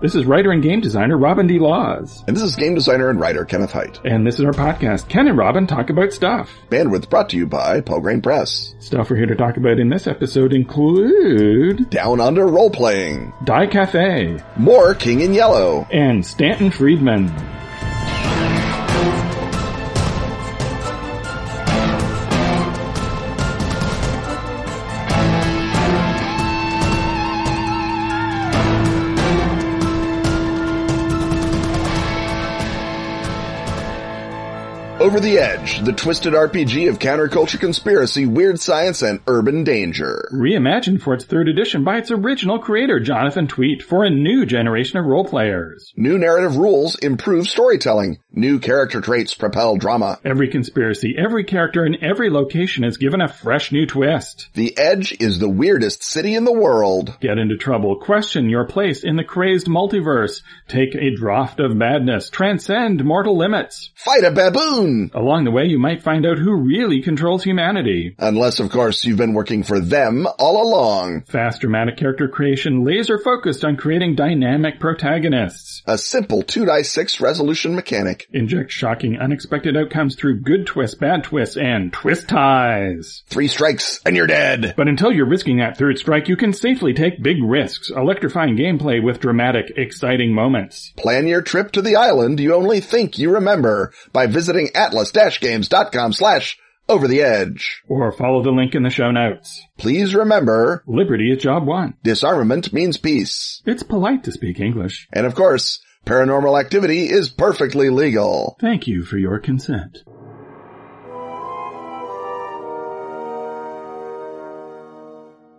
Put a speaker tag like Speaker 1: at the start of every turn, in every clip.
Speaker 1: This is writer and game designer Robin D. Laws.
Speaker 2: And this is game designer and writer Kenneth Hite.
Speaker 1: And this is our podcast, Ken and Robin Talk About Stuff.
Speaker 2: Bandwidth brought to you by Pelgrane Press.
Speaker 1: Stuff we're here to talk about in this episode include
Speaker 2: Down Under Role Playing,
Speaker 1: Dai Cathay,
Speaker 2: More King in Yellow,
Speaker 1: and Stanton Friedman.
Speaker 2: Over the Edge, the twisted RPG of counterculture conspiracy, weird science, and urban danger.
Speaker 1: Reimagined for its third edition by its original creator, Jonathan Tweet, for a new generation of role players.
Speaker 2: New narrative rules improve storytelling. New character traits propel drama.
Speaker 1: Every conspiracy, every character, and every location is given a fresh new twist.
Speaker 2: The Edge is the weirdest city in the world.
Speaker 1: Get into trouble, question your place in the crazed multiverse, take a draught of madness, transcend mortal limits.
Speaker 2: Fight a baboon!
Speaker 1: Along the way, you might find out who really controls humanity.
Speaker 2: Unless, of course, you've been working for them all along.
Speaker 1: Fast dramatic character creation, laser focused on creating dynamic protagonists.
Speaker 2: A simple 2 dice 6 resolution mechanic.
Speaker 1: Inject shocking, unexpected outcomes through good twists, bad twists, and twist ties.
Speaker 2: Three strikes and you're dead.
Speaker 1: But until you're risking that third strike, you can safely take big risks, electrifying gameplay with dramatic, exciting moments.
Speaker 2: Plan your trip to the island you only think you remember by visiting atlas-games.com slash over the edge.
Speaker 1: Or follow the link in the show notes.
Speaker 2: Please remember,
Speaker 1: Liberty is job one.
Speaker 2: disarmament means peace.
Speaker 1: It's polite to speak English.
Speaker 2: And of course, paranormal activity is perfectly legal.
Speaker 1: Thank you for your consent.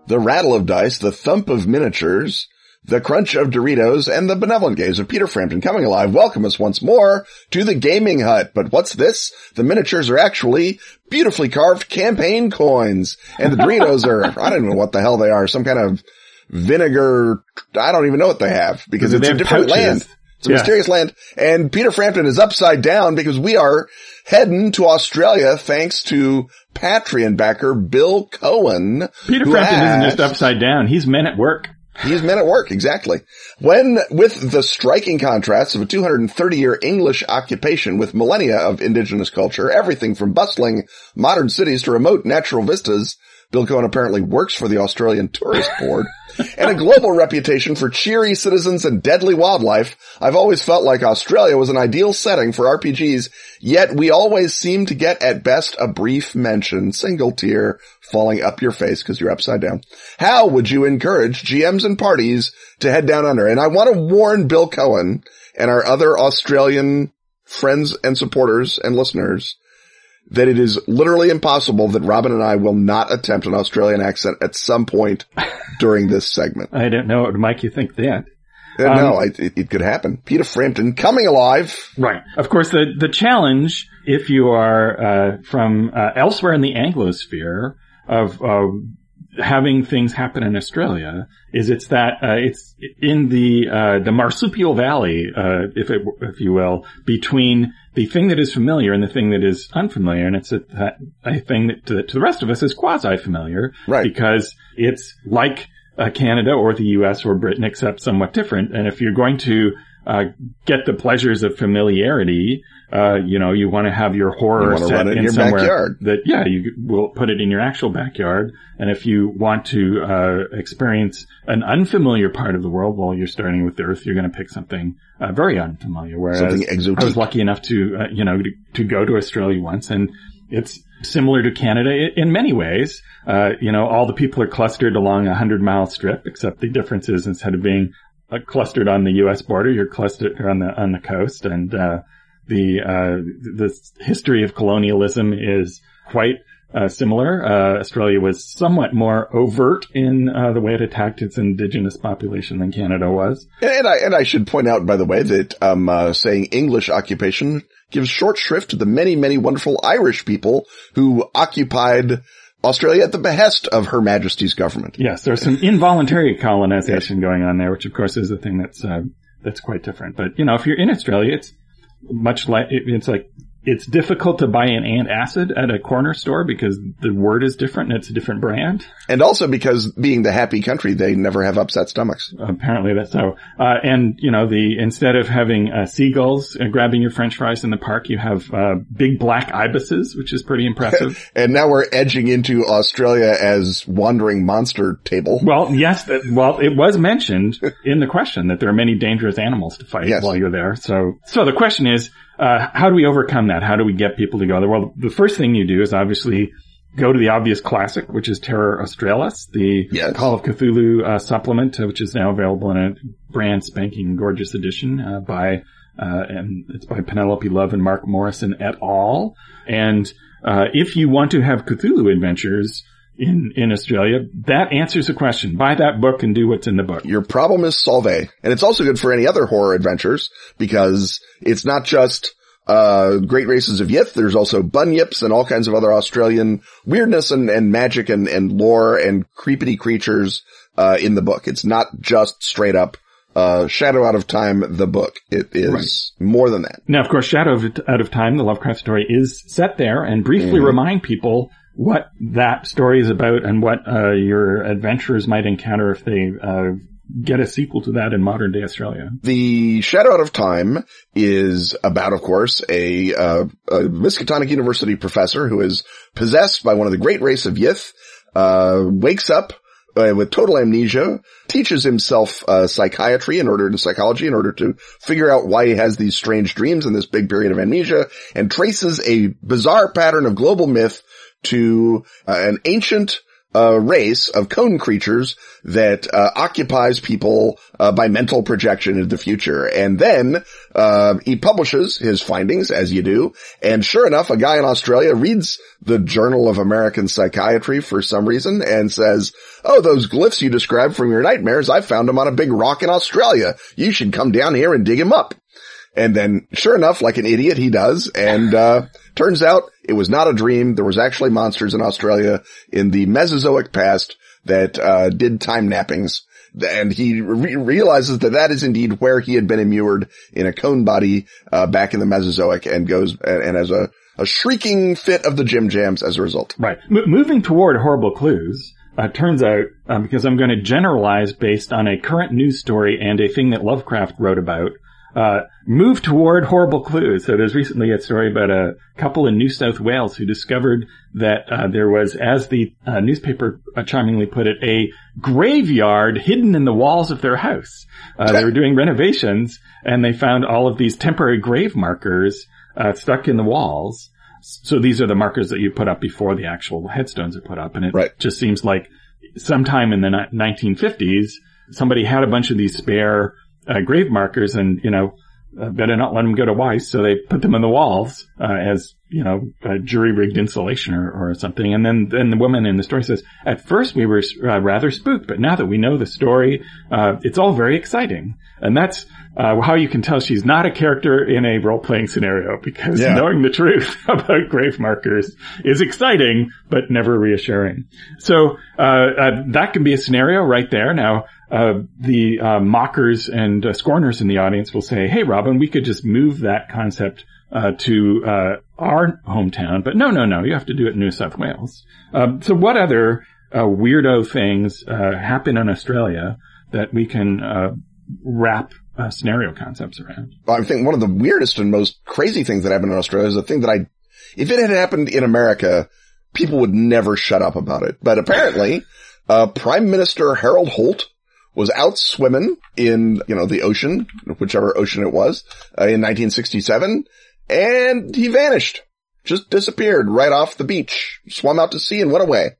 Speaker 2: The rattle of dice, the thump of miniatures, the crunch of Doritos, and the benevolent gaze of Peter Frampton coming alive welcome us once more to the gaming hut. But what's this? The miniatures are actually beautifully carved campaign coins. And the Doritos are, I don't know what the hell they are, some kind of vinegar, I don't even know what they have because it's a different
Speaker 1: pouches.
Speaker 2: land. It's a
Speaker 1: Yeah.
Speaker 2: mysterious land. And Peter Frampton is upside down because we are heading to Australia thanks to Patreon backer Bill Cohen.
Speaker 1: Peter Frampton isn't just upside down, he's men at work.
Speaker 2: He's men at work, exactly. When, with the striking contrasts of a 230 year English occupation with millennia of indigenous culture, everything from bustling modern cities to remote natural vistas, Bill Cohen apparently works for the Australian Tourist Board, and a global reputation for cheery citizens and deadly wildlife, I've always felt like Australia was an ideal setting for RPGs, yet we always seem to get at best a brief mention, single tear falling up your face because you're upside down. How would you encourage GMs and parties to head down under? And I want to warn Bill Cohen and our other Australian friends and supporters and listeners that it is literally impossible that Robin and I will not attempt an Australian accent at some point during this segment.
Speaker 1: I don't know what would make you think that.
Speaker 2: Uh, no, I, it, it could happen. Peter Frampton coming alive.
Speaker 1: Right. Of course, the, the challenge, if you are uh, from uh, elsewhere in the Anglosphere, of uh, having things happen in Australia, is it's that uh, it's in the uh, the marsupial valley, uh, if it, if you will, between the thing that is familiar and the thing that is unfamiliar, and it's a, a thing that to, to the rest of us is quasi familiar,
Speaker 2: Right.
Speaker 1: Because it's like uh, Canada or the U.S. or Britain, except somewhat different. And if you're going to uh, get the pleasures of familiarity, uh, you know, you want to have your horror
Speaker 2: You
Speaker 1: set
Speaker 2: in
Speaker 1: in
Speaker 2: your
Speaker 1: somewhere
Speaker 2: backyard.
Speaker 1: that, yeah, you will put it in your actual backyard. And if you want to uh, experience an unfamiliar part of the world while you're starting with the Earth, you're going to pick something uh, very unfamiliar. Whereas
Speaker 2: Something exotic.
Speaker 1: I was lucky enough to, uh, you know, to, to go to Australia once and it's similar to Canada in many ways. Uh, you know, all the people are clustered along a hundred mile strip, except the difference is instead of being uh, clustered on the U.S. border, you're clustered on the, on the coast and, uh, the, uh, the history of colonialism is quite uh, similar. Uh, Australia was somewhat more overt in uh, the way it attacked its indigenous population than Canada was.
Speaker 2: And, I and I should point out, by the way, that um, saying English occupation gives short shrift to the many, many wonderful Irish people who occupied Australia at the behest of Her Majesty's government.
Speaker 1: Yes, there's some involuntary colonization going on there, which of course is a thing that's uh, that's quite different. But you know, if you're in Australia, it's much like it's like it's difficult to buy an antacid at a corner store because the word is different and it's a different brand.
Speaker 2: And also because being the happy country, they never have upset stomachs.
Speaker 1: Apparently that's so. Uh, and you know, the, instead of having, uh, seagulls uh, grabbing your french fries in the park, you have, uh, big black ibises, which is pretty impressive.
Speaker 2: and now we're edging into Australia as wandering monster table.
Speaker 1: Well, yes, that, well, it was mentioned in the question that there are many dangerous animals to fight
Speaker 2: Yes.
Speaker 1: while you're there. So, so the question is, uh, how do we overcome that? How do we get people to go there? Well, the first thing you do is obviously go to the obvious classic, which is Terror Australis, the
Speaker 2: Yes.
Speaker 1: Call of Cthulhu uh, supplement, uh, which is now available in a brand spanking gorgeous edition uh, by, uh, and it's by Penelope Love and Mark Morrison et al. And uh, if you want to have Cthulhu adventures in in Australia, that answers the question. Buy that book and do what's in the book.
Speaker 2: Your problem is solve. And it's also good for any other horror adventures because it's not just uh, great races of Yith. There's also bunyips and all kinds of other Australian weirdness and, and magic and, and lore and creepity creatures, uh, in the book. It's not just straight up, uh, Shadow Out of Time, the book. It is more than that.
Speaker 1: Now, of course, Shadow of, Out of Time, the Lovecraft story, is set there, and briefly remind people what that story is about and what uh, your adventurers might encounter if they uh, get a sequel to that in modern day Australia.
Speaker 2: The Shadow Out of Time is about, of course, a, uh, a Miskatonic University professor who is possessed by one of the great race of Yith, uh, wakes up uh, with total amnesia, teaches himself uh, psychiatry in order to psychology in order to figure out why he has these strange dreams in this big period of amnesia, and traces a bizarre pattern of global myth to uh, an ancient uh, race of cone creatures that uh, occupies people uh, by mental projection into the future. And then uh, he publishes his findings, as you do. And sure enough, a guy in Australia reads the Journal of American Psychiatry for some reason and says, "Oh, those glyphs you described from your nightmares, I found them on a big rock in Australia. You should come down here and dig him up." And then sure enough, like an idiot, he does. And, uh, turns out it was not a dream. There was actually monsters in Australia in the Mesozoic past that, uh, did time nappings. And he re- realizes that that is indeed where he had been immured in a cone body, uh, back in the Mesozoic and goes and, and has a, a shrieking fit of the Jim Jams as a result.
Speaker 1: Right. M- moving toward horrible clues, uh, turns out, um, because I'm going to generalize based on a current news story and a thing that Lovecraft wrote about, uh, move toward horrible clues. So there's recently a story about a couple in New South Wales who discovered that uh, there was, as the uh, newspaper uh, charmingly put it, a graveyard hidden in the walls of their house. Uh, they were doing renovations and they found all of these temporary grave markers uh, stuck in the walls. So these are the markers that you put up before the actual headstones are put up. And it
Speaker 2: Right.
Speaker 1: just seems like sometime in the 1950s, somebody had a bunch of these spare uh, grave markers and, you know, uh, better not let them go to waste. So they put them on the walls, uh, as, you know, uh, jury rigged insulation or, or something. And then, then the woman in the story says, at first we were uh, rather spooked, but now that we know the story, uh, it's all very exciting. And that's, uh, how you can tell she's not a character in a role-playing scenario because
Speaker 2: Yeah.
Speaker 1: knowing the truth about grave markers is exciting, but never reassuring. So, uh, uh, that can be a scenario right there. Now, uh, the uh, mockers and uh, scorners in the audience will say, "Hey, Robin, we could just move that concept uh, to uh, our hometown." But no, no, no, you have to do it in New South Wales. Um, so, what other weirdo things uh, happen in Australia that we can uh, wrap scenario concepts around?
Speaker 2: I think one of the weirdest and most crazy things that happened in Australia is a thing that I, if it had happened in America, people would never shut up about it. But apparently, uh, Prime Minister Harold Holt was out swimming in, you know, the ocean, whichever ocean it was, uh, in 1967, and he vanished. Just disappeared right off the beach, swam out to sea and went away.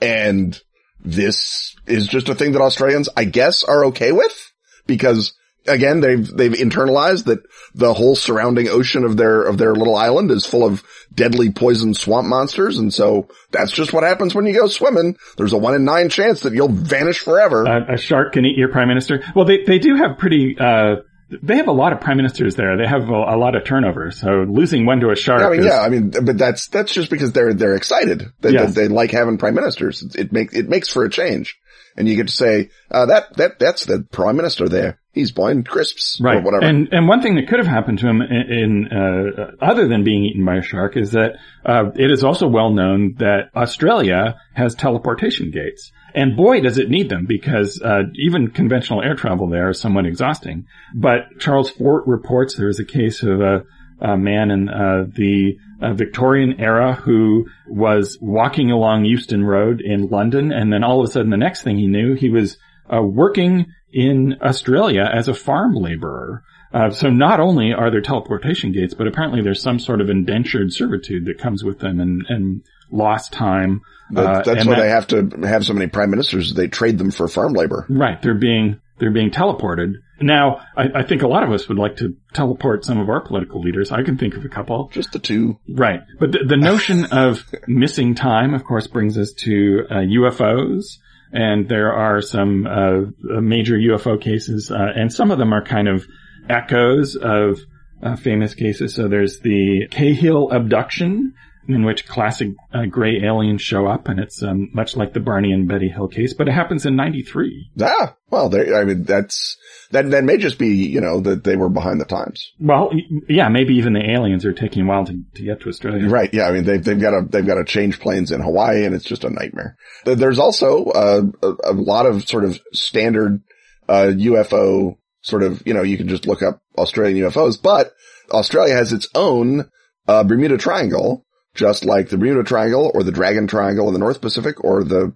Speaker 2: And this is just a thing that Australians, I guess, are okay with because again, they've, they've internalized that the whole surrounding ocean of their, of their little island is full of deadly poison swamp monsters. And so that's just what happens when you go swimming. There's a one in nine chance that you'll vanish forever.
Speaker 1: a, a shark can eat your prime minister. Well, they they do have pretty. Uh, they have a lot of prime ministers there. They have a, a lot of turnover. So losing one to a shark.
Speaker 2: I mean,
Speaker 1: is,
Speaker 2: yeah, I mean, but that's, that's just because they're, they're excited. They,
Speaker 1: Yes.
Speaker 2: they, they like having prime ministers. It, it makes, it makes for a change. And you get to say, uh, that, that, that's the prime minister there. He's buying crisps
Speaker 1: right.
Speaker 2: or whatever.
Speaker 1: And and one thing that could have happened to him in, in uh, other than being eaten by a shark is that uh, it is also well known that Australia has teleportation gates. And boy, does it need them because uh, even conventional air travel there is somewhat exhausting. But Charles Fort reports there is a case of a, a man in uh, the uh, Victorian era who was walking along Euston Road in London, and then all of a sudden, the next thing he knew, he was uh, working in Australia as a farm laborer. Uh, so not only are there teleportation gates, but apparently there's some sort of indentured servitude that comes with them and, and lost time.
Speaker 2: That- that's why
Speaker 1: that-
Speaker 2: they have to have so many prime ministers. They trade them for farm labor.
Speaker 1: Right. They're being, they're being teleported. Now, I, I think a lot of us would like to teleport some of our political leaders. I can think of a couple.
Speaker 2: Just the two.
Speaker 1: Right. But the, the notion of missing time, of course, brings us to uh, UFOs. And there are some uh, major UFO cases, uh, and some of them are kind of echoes of uh, famous cases. So there's the Cahill abduction, in which classic uh, gray aliens show up, and it's um, much like the Barney and Betty Hill case, but it happens in '93.
Speaker 2: Ah, well, they, I mean, that's, that, that may just be, you know, that they were behind the times.
Speaker 1: Well, yeah, maybe even the aliens are taking a while to, to get to Australia.
Speaker 2: Right. Yeah. I mean, they've, they've got to, they've got to change planes in Hawaii and it's just a nightmare. There's also, uh, a, a lot of sort of standard, uh, UFO sort of, you know, you can just look up Australian UFOs, but Australia has its own, uh, Bermuda Triangle, just like the Bermuda Triangle or the Dragon Triangle in the North Pacific or the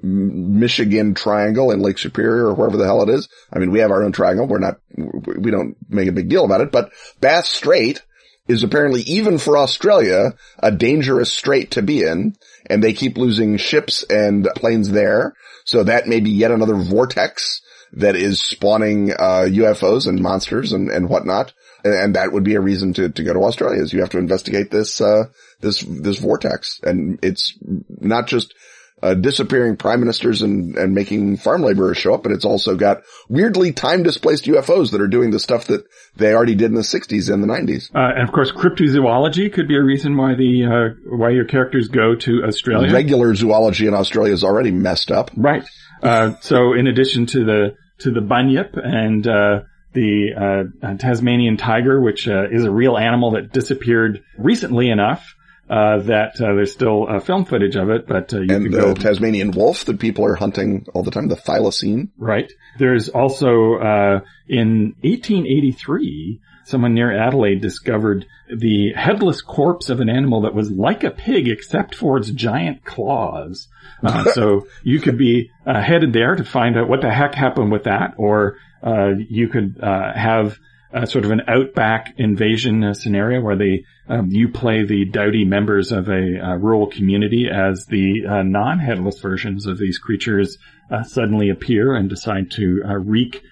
Speaker 2: Michigan Triangle in Lake Superior or wherever the hell it is. I mean, we have our own triangle. We're not, we don't make a big deal about it, but Bass Strait is apparently even for Australia a dangerous strait to be in and they keep losing ships and planes there. So that may be yet another vortex that is spawning, uh, UFOs and monsters and, and whatnot. And, that would be a reason to, to go to Australia is you have to investigate this, uh, this, this vortex. And it's not just, uh, disappearing prime ministers and, and making farm laborers show up, but it's also got weirdly time displaced UFOs that are doing the stuff that they already did in the 60s and the 90s.
Speaker 1: Uh, and of course, cryptozoology could be a reason why the uh, why your characters go to Australia.
Speaker 2: Regular zoology in Australia is already messed up.
Speaker 1: Right. Uh, so in addition to the to the bunyip and uh, the uh, Tasmanian tiger, which uh, is a real animal that disappeared recently enough that uh, there's still uh, film footage of it, but uh, you
Speaker 2: And the
Speaker 1: go
Speaker 2: Tasmanian wolf that people are hunting all the time, the thylacine.
Speaker 1: right. There's also uh, in 1883, someone near Adelaide discovered the headless corpse of an animal that was like a pig except for its giant claws. Uh, so you could be uh, headed there to find out what the heck happened with that, or uh, you could uh, have uh, sort of an outback invasion uh, scenario where they um, you play the doughty members of a uh, rural community as the uh, non-headless versions of these creatures uh, suddenly appear and decide to uh, wreak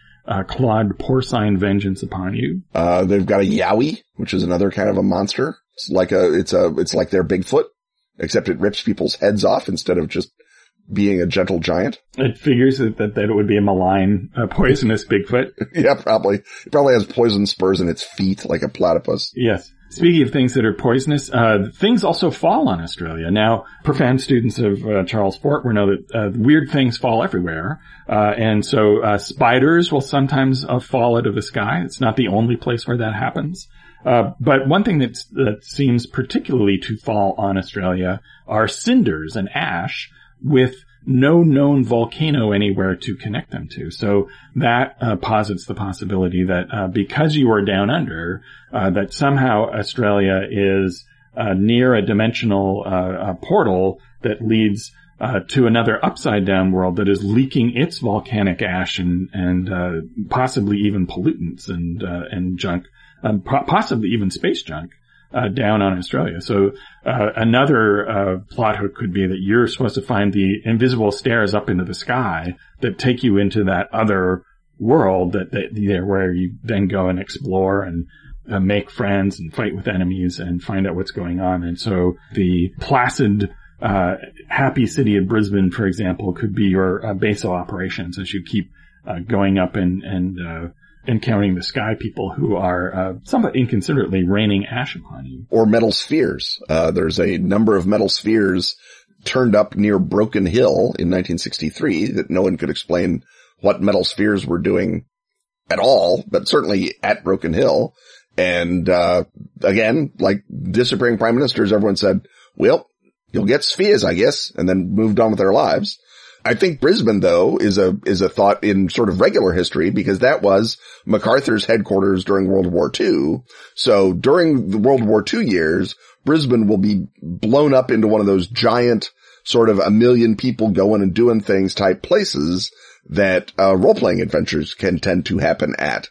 Speaker 1: clawed porcine vengeance upon you.
Speaker 2: Uh, they've got a yowie, which is another kind of a monster. It's like a, it's a, it's like their Bigfoot, except it rips people's heads off instead of just being a gentle giant.
Speaker 1: It figures that, that, that it would be a malign, uh, poisonous Bigfoot.
Speaker 2: yeah, probably. It probably has poison spurs in its feet like a platypus.
Speaker 1: Yes. Speaking of things that are poisonous, uh, things also fall on Australia. Now, profound students of uh, Charles Fort will know that uh, weird things fall everywhere, uh, and so uh, spiders will sometimes uh, fall out of the sky. It's not the only place where that happens. Uh, but one thing that's, that seems particularly to fall on Australia are cinders and ash with no known volcano anywhere to connect them to. So that uh, posits the possibility that uh, because you are down under, uh, that somehow Australia is uh, near a dimensional uh, uh, portal that leads uh, to another upside down world that is leaking its volcanic ash and and possibly even pollutants and and junk, um, po- possibly even space junk uh, down on Australia. So uh, another uh, plot hook could be that you're supposed to find the invisible stairs up into the sky that take you into that other world that, that there where you then go and explore and uh, make friends and fight with enemies and find out what's going on. And so the placid, uh, happy city of Brisbane, for example, could be your uh, base of operations as you keep going up and and encountering the sky people who are uh, somewhat inconsiderately raining ash upon you.
Speaker 2: Or metal spheres. Uh, there's a number of metal spheres turned up near Broken Hill in 1963 that no one could explain what metal spheres were doing at all, but certainly at Broken Hill. And, uh, again, like disappearing prime ministers, everyone said, well, you'll get spheres, I guess, and then moved on with their lives. I think Brisbane though is a, is a thought in sort of regular history because that was MacArthur's headquarters during World War II. So during the World War II years, Brisbane will be blown up into one of those giant sort of a million people going and doing things type places that uh, role-playing adventures can tend to happen at.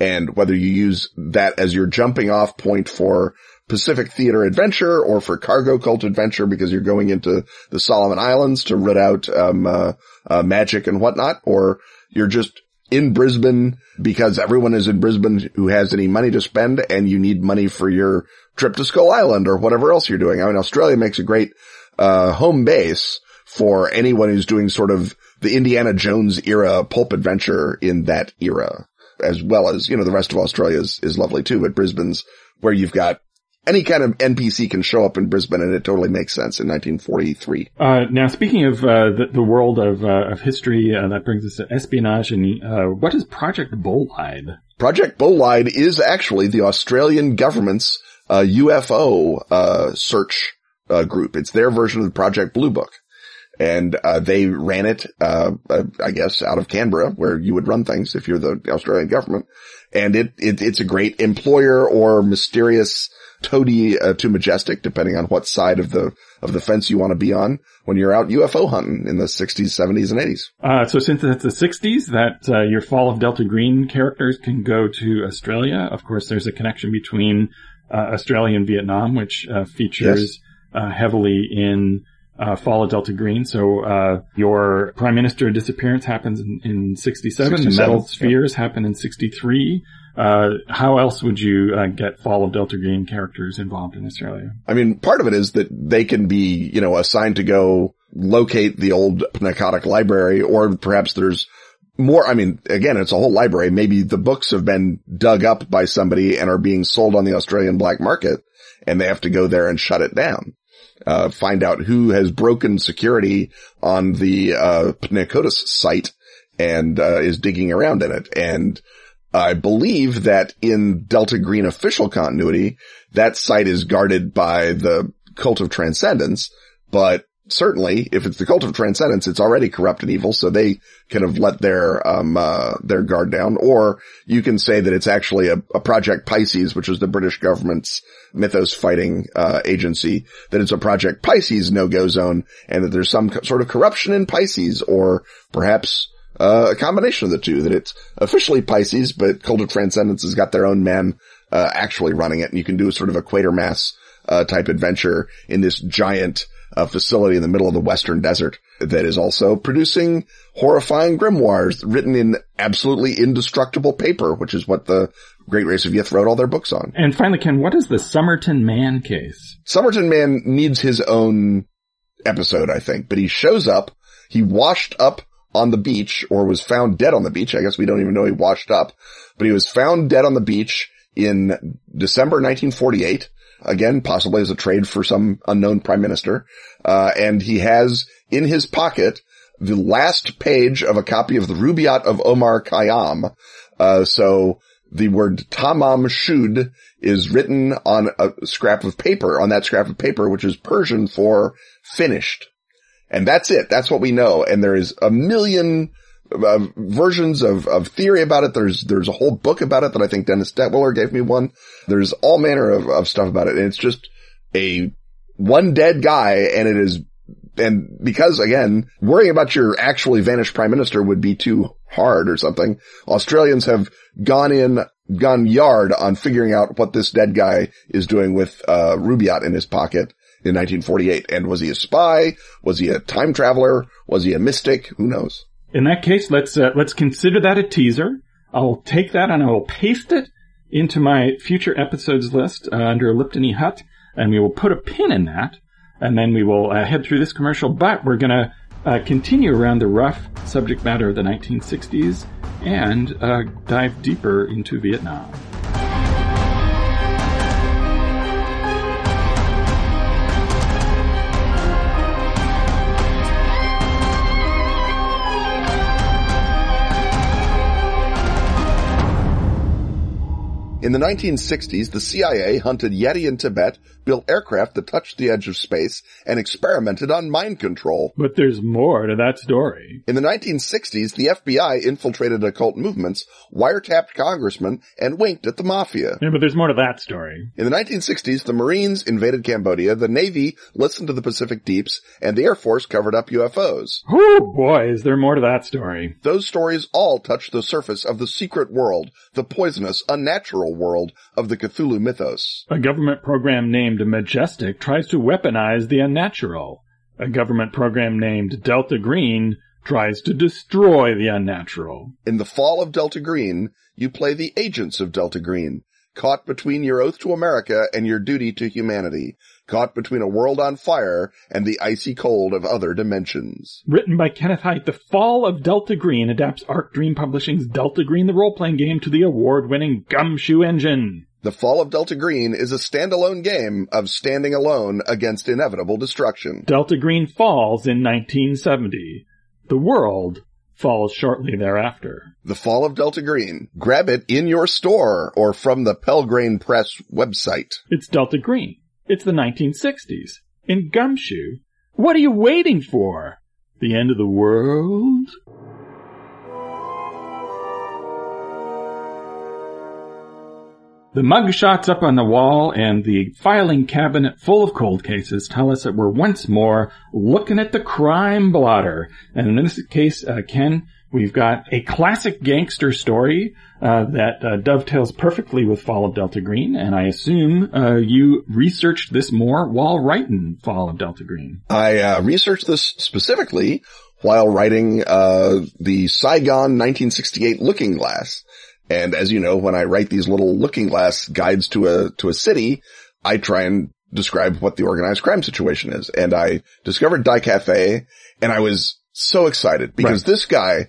Speaker 2: And whether you use that as your jumping off point for Pacific Theater Adventure or for Cargo Cult Adventure because you're going into the Solomon Islands to root out um, uh, uh, magic and whatnot, or you're just in Brisbane because everyone is in Brisbane who has any money to spend and you need money for your trip to Skull Island or whatever else you're doing. I mean, Australia makes a great uh, home base for anyone who's doing sort of the Indiana Jones era pulp adventure in that era, as well as, you know, the rest of Australia is, is lovely too, but Brisbane's where you've got any kind of NPC can show up in Brisbane and it totally makes sense in 1943.
Speaker 1: Uh, now speaking of, uh, the, the, world of, uh, of history, uh, that brings us to espionage and, uh, what is Project Bolide?
Speaker 2: Project Bolide is actually the Australian government's, UFO, uh, search, group. It's their version of the Project Blue Book and uh, they ran it, uh, uh, I guess, out of Canberra, where you would run things if you're the Australian government. And it, it it's a great employer or mysterious toady uh, to majestic, depending on what side of the of the fence you want to be on when you're out UFO hunting in the 60s, 70s, and 80s.
Speaker 1: Uh, so since it's the 60s, that uh, your Fall of Delta Green characters can go to Australia. Of course, there's a connection between Australia and Vietnam, which features yes. heavily in uh, Fall of Delta Green. So, uh, your prime minister disappearance happens in, in 67. 67. The metal spheres happen in 63. Uh, how else would you uh, get Fall of Delta Green characters involved in Australia?
Speaker 2: I mean, part of it is that they can be, you know, assigned to go locate the old Pnakotic library, or perhaps there's more, I mean, again, it's a whole library. Maybe the books have been dug up by somebody and are being sold on the Australian black market and they have to go there and shut it down uh, find out who has broken security on the, uh, site and, uh, is digging around in it. And I believe that in Delta Green official continuity, that site is guarded by the cult of transcendence, but certainly if it's the cult of transcendence, it's already corrupt and evil. So they kind of let their, um, uh, their guard down. Or you can say that it's actually a, a project Pisces, which is the British government's mythos fighting, uh, agency, that it's a project Pisces no-go zone and that there's some sort of corruption in Pisces or perhaps uh, a combination of the two, that it's officially Pisces, but Cult of Transcendence has got their own man, uh, actually running it and you can do a sort of a Quatermass, uh, type adventure in this giant, a facility in the middle of the western desert that is also producing horrifying grimoires written in absolutely indestructible paper, which is what the Great Race of Yith wrote all their books on.
Speaker 1: And finally, Ken, what is the Somerton Man case?
Speaker 2: Somerton Man needs his own episode, I think, but he shows up, he washed up on the beach or was found dead on the beach. I guess we don't even know he washed up, but he was found dead on the beach in December 1948 again, possibly as a trade for some unknown prime minister. Uh, and he has in his pocket the last page of a copy of the Rubaiyat of Omar Khayyam. Uh, so the word tamam shud is written on a scrap of paper, on that scrap of paper, which is Persian for finished. And that's it. That's what we know. And there is a million uh, versions of, of theory about it. There's, there's a whole book about it that I think Dennis Detwiller gave me one. There's all manner of, of stuff about it. And it's just a one dead guy and it is, and because again, worrying about your actually vanished prime minister would be too hard or something. Australians have gone in, gone yard on figuring out what this dead guy is doing with, uh, Rubaiyat in his pocket in 1948. And was he a spy? Was he a time traveler? Was he a mystic? Who knows?
Speaker 1: In that case, let's uh, let's consider that a teaser. I'll take that and I will paste it into my future episodes list uh, under Liptony Hut, and we will put a pin in that, and then we will uh, head through this commercial. But we're gonna uh, continue around the rough subject matter of the 1960s and uh, dive deeper into Vietnam.
Speaker 2: In the 1960s, the CIA hunted Yeti in Tibet, built aircraft that touched the edge of space, and experimented on mind control.
Speaker 1: But there's more to that story.
Speaker 2: In the 1960s, the FBI infiltrated occult movements, wiretapped congressmen, and winked at the mafia.
Speaker 1: Yeah, but there's more to that story.
Speaker 2: In the 1960s, the Marines invaded Cambodia, the Navy listened to the Pacific Deeps, and the Air Force covered up UFOs.
Speaker 1: Oh boy, is there more to that story.
Speaker 2: Those stories all touch the surface of the secret world, the poisonous, unnatural world of the Cthulhu mythos.
Speaker 1: A government program named Majestic tries to weaponize the unnatural. A government program named Delta Green tries to destroy the unnatural.
Speaker 2: In the fall of Delta Green, you play the agents of Delta Green, caught between your oath to America and your duty to humanity, caught between a world on fire and the icy cold of other dimensions.
Speaker 1: Written by Kenneth Hite, The Fall of Delta Green adapts Arc Dream Publishing's Delta Green the role-playing game to the award-winning Gumshoe engine.
Speaker 2: The Fall of Delta Green is a standalone game of standing alone against inevitable destruction.
Speaker 1: Delta Green falls in 1970. The world falls shortly thereafter.
Speaker 2: The Fall of Delta Green. Grab it in your store or from the Pelgrane Press website.
Speaker 1: It's Delta Green. It's the 1960s. In Gumshoe. What are you waiting for? The end of the world? The mugshots up on the wall and the filing cabinet full of cold cases tell us that we're once more looking at the crime blotter. And in this case, uh, Ken, we've got a classic gangster story uh, that uh, dovetails perfectly with Fall of Delta Green. And I assume uh, you researched this more while writing Fall of Delta Green.
Speaker 2: I uh, researched this specifically while writing uh, the Saigon 1968 Looking Glass. And as you know, when I write these little looking glass guides to a, to a city, I try and describe what the organized crime situation is. And I discovered Dai Cathay and I was so excited because right. this guy,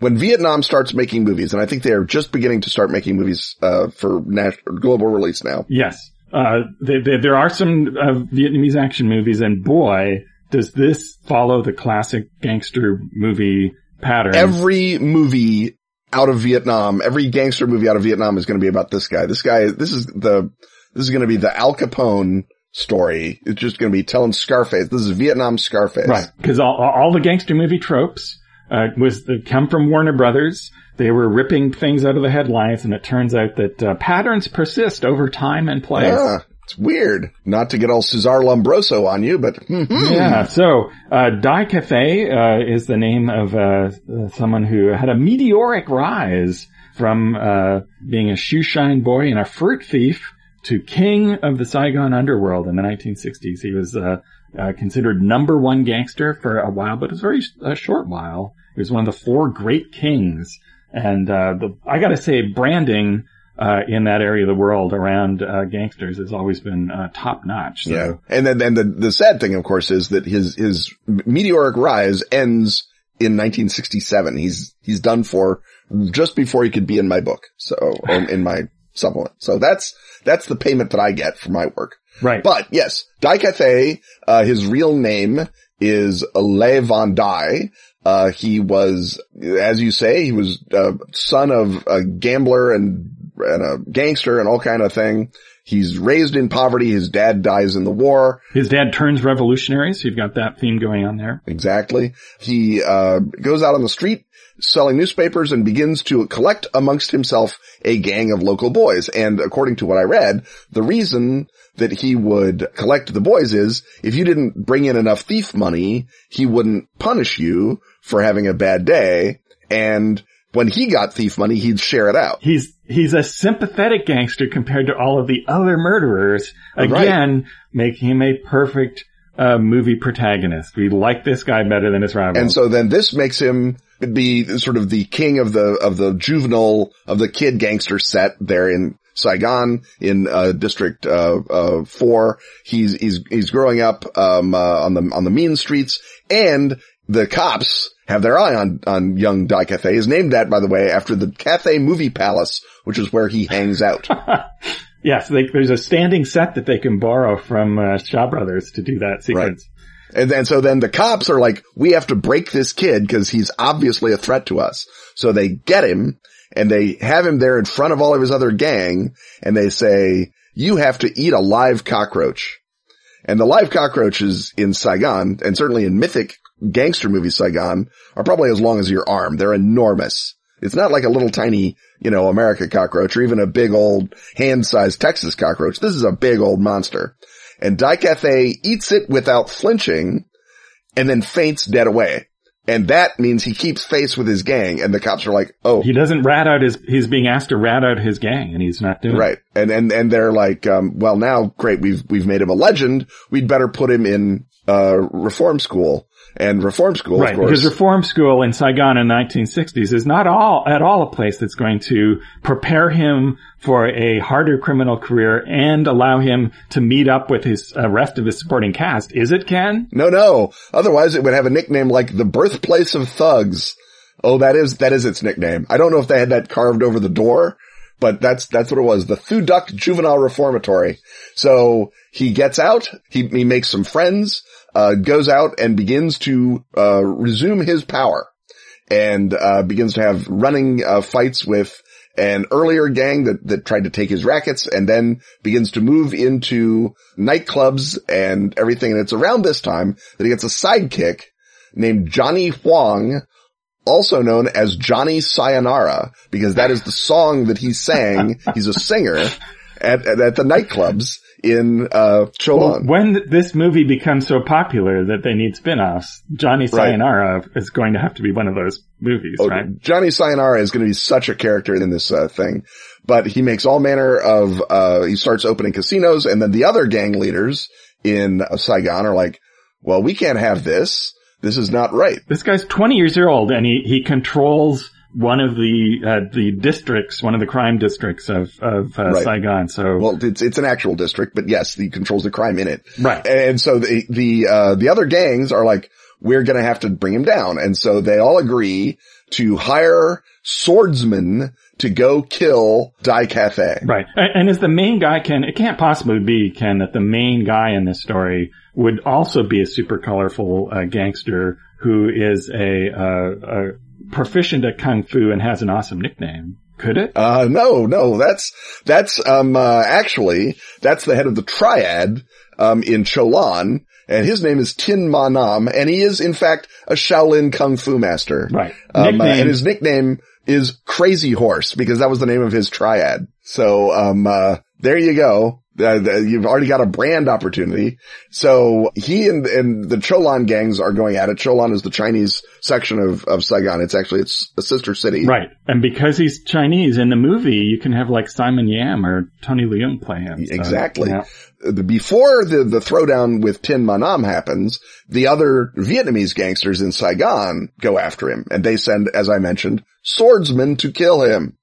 Speaker 2: when Vietnam starts making movies, and I think they are just beginning to start making movies, uh, for national, global release now.
Speaker 1: Yes. Uh, they, they, there are some uh, Vietnamese action movies and boy, does this follow the classic gangster movie pattern.
Speaker 2: Every movie out of Vietnam, every gangster movie out of Vietnam is going to be about this guy. This guy, this is the, this is going to be the Al Capone story. It's just going to be telling Scarface. This is Vietnam Scarface.
Speaker 1: Right. Cause all, all the gangster movie tropes, uh, was the, come from Warner Brothers. They were ripping things out of the headlines and it turns out that, uh, patterns persist over time and place.
Speaker 2: Yeah. It's weird. Not to get all Cesar Lombroso on you, but
Speaker 1: yeah. So, uh, Dai Cathay uh, is the name of uh, someone who had a meteoric rise from uh, being a shoeshine boy and a fruit thief to king of the Saigon underworld in the 1960s. He was uh, uh, considered number one gangster for a while, but it was very a short while. He was one of the four great kings, and the, I got to say, branding uh, in that area of the world around uh, gangsters has always been uh, top notch.
Speaker 2: So. Yeah, and then and the the sad thing, of course, is that his his meteoric rise ends in 1967. He's he's done for just before he could be in my book, so in my supplement. So that's that's the payment that I get for my work.
Speaker 1: Right.
Speaker 2: But yes, Dai Cathay, uh, his real name is Le Van Dai. Uh, he was, as you say, he was a son of a gambler and and a gangster and all kind of thing. He's raised in poverty. His dad dies in the war.
Speaker 1: His dad turns revolutionary, so you've got that theme going on there.
Speaker 2: Exactly. He uh, goes out on the street selling newspapers and begins to collect amongst himself a gang of local boys. And according to what I read, the reason that he would collect the boys is if you didn't bring in enough thief money, he wouldn't punish you for having a bad day. And when he got thief money, he'd share it out.
Speaker 1: He's, he's a sympathetic gangster compared to all of the other murderers. Again, right. making him a perfect, uh, movie protagonist. We like this guy better than his rival.
Speaker 2: And so then this makes him be sort of the king of the, of the juvenile, of the kid gangster set there in Saigon in uh, District uh, uh, Four. He's he's he's growing up um, uh, on the on the mean streets, and the cops have their eye on, on young Dai Cathay is named that, by the way, after the Cathay Movie Palace, which is where he hangs out.
Speaker 1: yes, they, there's a standing set that they can borrow from uh, Shaw Brothers to do that sequence.
Speaker 2: Right. And then, so then the cops are like, we have to break this kid because he's obviously a threat to us. So they get him and they have him there in front of all of his other gang and they say, you have to eat a live cockroach. And the live cockroaches in Saigon and certainly in mythic gangster movie Saigon are probably as long as your arm. They're enormous. It's not like a little tiny, you know, America cockroach or even a big old hand-sized Texas cockroach. This is a big old monster. And Dai Cathay eats it without flinching and then faints dead away. And that means he keeps face with his gang and the cops are like, oh.
Speaker 1: He doesn't rat out his, he's being asked to rat out his gang and he's not doing it.
Speaker 2: Right. And, and, and they're like, um, well now, great, we've, we've made him a legend. We'd better put him in, uh, reform school and reform school,
Speaker 1: right,
Speaker 2: of course.
Speaker 1: because reform school in Saigon in the 1960s is not all at all a place that's going to prepare him for a harder criminal career and allow him to meet up with his uh, rest of his supporting cast. Is it, Ken?
Speaker 2: no, no. Otherwise it would have a nickname like the birthplace of thugs. Oh, that is, that is its nickname. I don't know if they had that carved over the door, but that's, that's what it was. The Thu Duc Juvenile Reformatory. So he gets out, he, he makes some friends, uh, goes out and begins to, uh, resume his power and, uh, begins to have running, uh, fights with an earlier gang that, that tried to take his rackets and then begins to move into nightclubs and everything. And it's around this time that he gets a sidekick named Johnny Huang, also known as Johnny Sayonara, because that is the song that he sang. He's a singer at, at, at the nightclubs in, uh, Cholon.
Speaker 1: When this movie becomes so popular that they need spin-offs, Johnny Sayonara is going to have to be one of those movies,
Speaker 2: Oh,
Speaker 1: right?
Speaker 2: Johnny Sayonara is going to be such a character in this uh, thing, but he makes all manner of, uh, he starts opening casinos and then the other gang leaders in uh, Saigon are like, well, we can't have this. This is not right.
Speaker 1: This guy's 20 years old and he, he controls one of the, uh, the districts, one of the crime districts of, of, uh,
Speaker 2: Right.
Speaker 1: Saigon. So,
Speaker 2: Well, it's, it's an actual district, but yes, he controls the crime in it.
Speaker 1: right.
Speaker 2: And so the, the, uh, the other gangs are like, we're going to have to bring him down. And so they all agree to hire swordsmen to go kill Dai Cathay.
Speaker 1: Right. And, and is the main guy Ken, it can't possibly be Ken that the main guy in this story would also be a super colorful uh, gangster who is a, uh, a proficient at kung fu and has an awesome nickname. Could it?
Speaker 2: Uh, no, no, that's, that's, um, uh, actually, that's the head of the triad, um, in Cholon, and his name is Tin Ma Nam, and he is, in fact, a Shaolin Kung Fu master.
Speaker 1: Right.
Speaker 2: Um, uh, and his nickname is Crazy Horse, because that was the name of his triad. So, um, uh, there you go. Uh, you've already got a brand opportunity. So he and, and the Cholon gangs are going at it. Cholon is the Chinese section of, of Saigon. It's actually, it's a sister city.
Speaker 1: Right. And because he's Chinese in the movie, you can have like Simon Yam or Tony Leung play him. So,
Speaker 2: Exactly.
Speaker 1: yeah.
Speaker 2: Before the, the throwdown with Tin Manam happens, the other Vietnamese gangsters in Saigon go after him and they send, as I mentioned, swordsmen to kill him.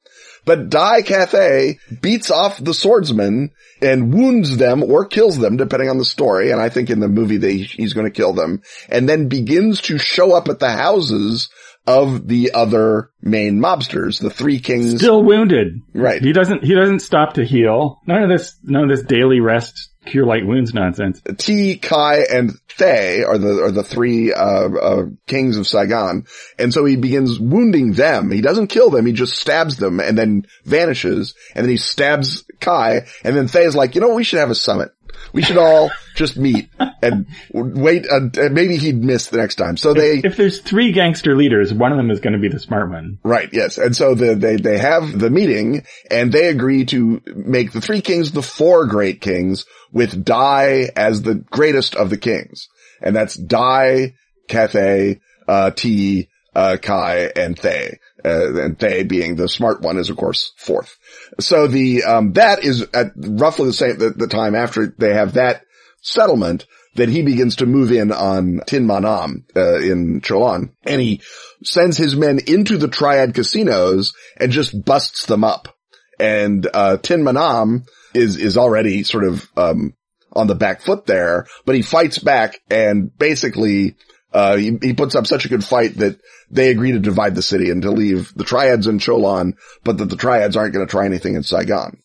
Speaker 2: But Dai Cathay beats off the swordsmen and wounds them or kills them depending on the story. And I think in the movie they, he's going to kill them and then begins to show up at the houses of the other main mobsters, the three kings.
Speaker 1: Still wounded.
Speaker 2: Right.
Speaker 1: He doesn't, he doesn't stop to heal. None of this, none of this daily rest, cure light wounds nonsense.
Speaker 2: T, Kai, and Thay are the are the three uh, uh, kings of Saigon, and so he begins wounding them. He doesn't kill them; he just stabs them and then vanishes. And then he stabs Kai, and then Thay is like, "You know, we should have a summit. We should all just meet and wait. Uh, and maybe he'd miss the next time." So they
Speaker 1: If there's three gangster leaders, one of them is going to be the smart one.
Speaker 2: Right, yes. And so the, they, they have the meeting and they agree to make the three kings the four great kings with Dai as the greatest of the kings. And that's Dai, Cathay, uh, T, uh, Kai, and Thay. Uh, and Thay being the smart one is of course fourth. So the, um, that is at roughly the same, the, the time after they have that settlement that he begins to move in on Tin Manam, uh, in Cholon. And he sends his men into the Triad casinos and just busts them up. And, uh, Tin Manam is, is already sort of, um, on the back foot there, but he fights back and basically, uh, he, he puts up such a good fight that they agree to divide the city and to leave the Triads in Cholon, but that the Triads aren't going to try anything in Saigon.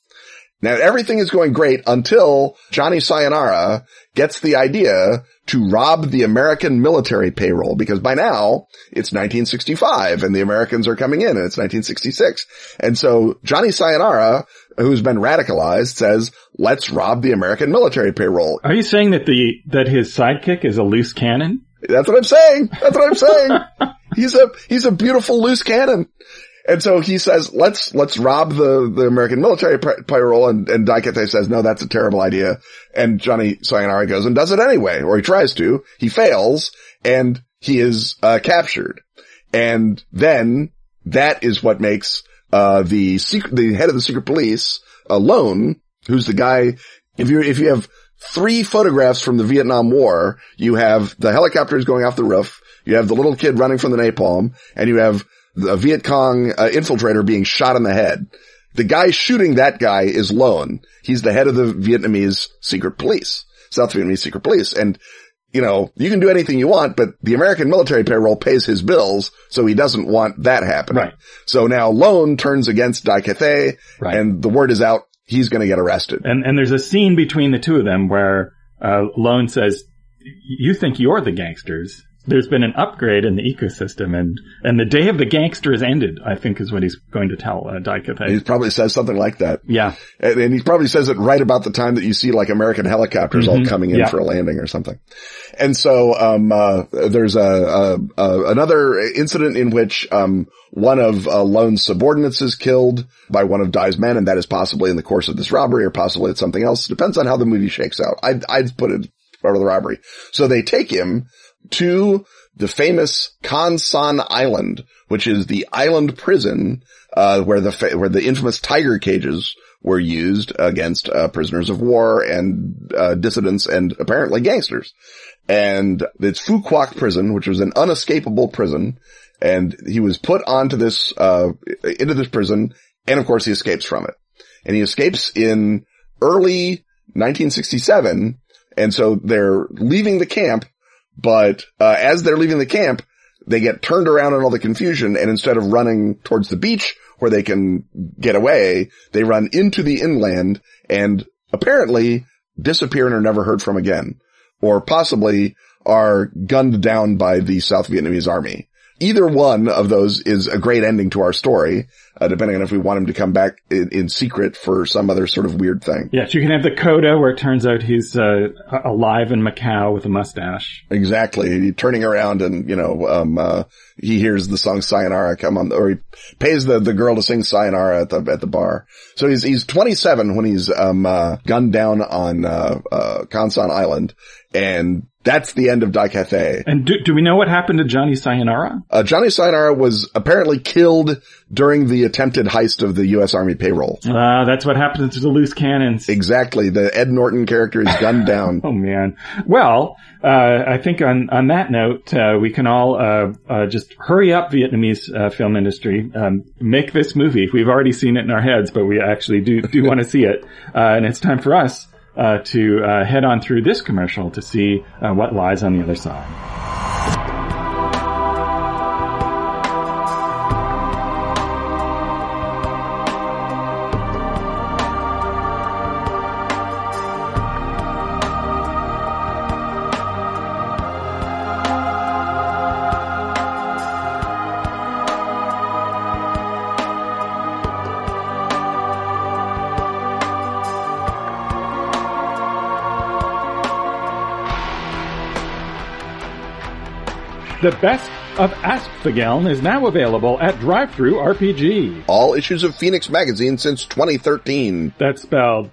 Speaker 2: Now everything is going great until Johnny Sayonara gets the idea to rob the American military payroll because by now it's 1965 and the Americans are coming in and it's 1966. And so Johnny Sayonara, who's been radicalized says, let's rob the American military payroll.
Speaker 1: Are you saying that the, that his sidekick is a loose cannon?
Speaker 2: That's what I'm saying. That's what I'm saying. he's a, he's a beautiful loose cannon. And so he says, let's, let's rob the, the American military payroll. And, and Dai Cathay says, no, that's a terrible idea. And Johnny Sayonara goes and does it anyway, or he tries to. He fails and he is, uh, captured. And then that is what makes, uh, the secret, the head of the secret police alone, who's the guy, if you, if you have three photographs from the Vietnam War, you have the helicopters going off the roof, you have the little kid running from the napalm, and you have the Viet Cong uh, infiltrator being shot in the head. The guy shooting that guy is Loan. He's the head of the Vietnamese secret police, South Vietnamese secret police. And, you know, you can do anything you want, but the American military payroll pays his bills, so he doesn't want that happening.
Speaker 1: Right.
Speaker 2: So now Loan turns against Dai Cathay,
Speaker 1: Right.
Speaker 2: and the word is out, he's gonna get arrested.
Speaker 1: And, and there's a scene between the two of them where, uh, Loan says, you think you're the gangsters. There's been an upgrade in the ecosystem and, and the day of the gangsters ended, I think is what he's going to tell, uh,
Speaker 2: He probably says something like that.
Speaker 1: Yeah.
Speaker 2: And, and he probably says it right about the time that you see like American helicopters all coming in
Speaker 1: Mm-hmm. Yeah.
Speaker 2: for a landing or something. And so, um, uh, there's a, a, a, another incident in which, um, one of uh, Loan's subordinates is killed by one of Dai's men, and that is possibly in the course of this robbery or possibly it's something else. Depends on how the movie shakes out. I'd, I'd put it part of the robbery. So they take him to the famous Con Son Island, which is the island prison, uh, where the, fa- where the infamous tiger cages were used against, uh, prisoners of war and, uh, dissidents and apparently gangsters. And it's Quoc prison, which was an unescapable prison. And he was put onto this, uh, into this prison. And of course he escapes from it. And he escapes in early 1967. And so they're leaving the camp, but, uh, as they're leaving the camp, they get turned around in all the confusion. And instead of running towards the beach where they can get away, they run into the inland and apparently disappear and are never heard from again or possibly are gunned down by the South Vietnamese army. Either one of those is a great ending to our story, uh, depending on if we want him to come back in, in secret for some other sort of weird thing.
Speaker 1: Yes, you can have the coda where it turns out he's, uh, alive in Macau with a mustache.
Speaker 2: Exactly. He turning around and, you know, um, uh, he hears the song Sayonara come on, or he pays the, the girl to sing Sayonara at the, at the bar. So he's, he's 27 when he's, um, uh, gunned down on, uh, uh, Con Son Island. And that's the end of Dai Cathay.
Speaker 1: And do, do we know what happened to Johnny Sayonara?
Speaker 2: Uh, Johnny Sayonara was apparently killed during the attempted heist of the U.S. Army payroll.
Speaker 1: Uh, that's what happens to the loose cannons.
Speaker 2: Exactly. The Ed Norton character is gunned down.
Speaker 1: Oh man. Well, uh, I think on, on that note, uh, we can all, uh, uh, just hurry up Vietnamese, uh, film industry, um, make this movie. We've already seen it in our heads, but we actually do, do want to see it. Uh, and it's time for us, uh, to, uh, head on through this commercial to see, uh, what lies on the other side. The best of Ask the Geln is now available at Drive-Thru RPG.
Speaker 2: All issues of Fenix magazine since 2013
Speaker 1: That's spelled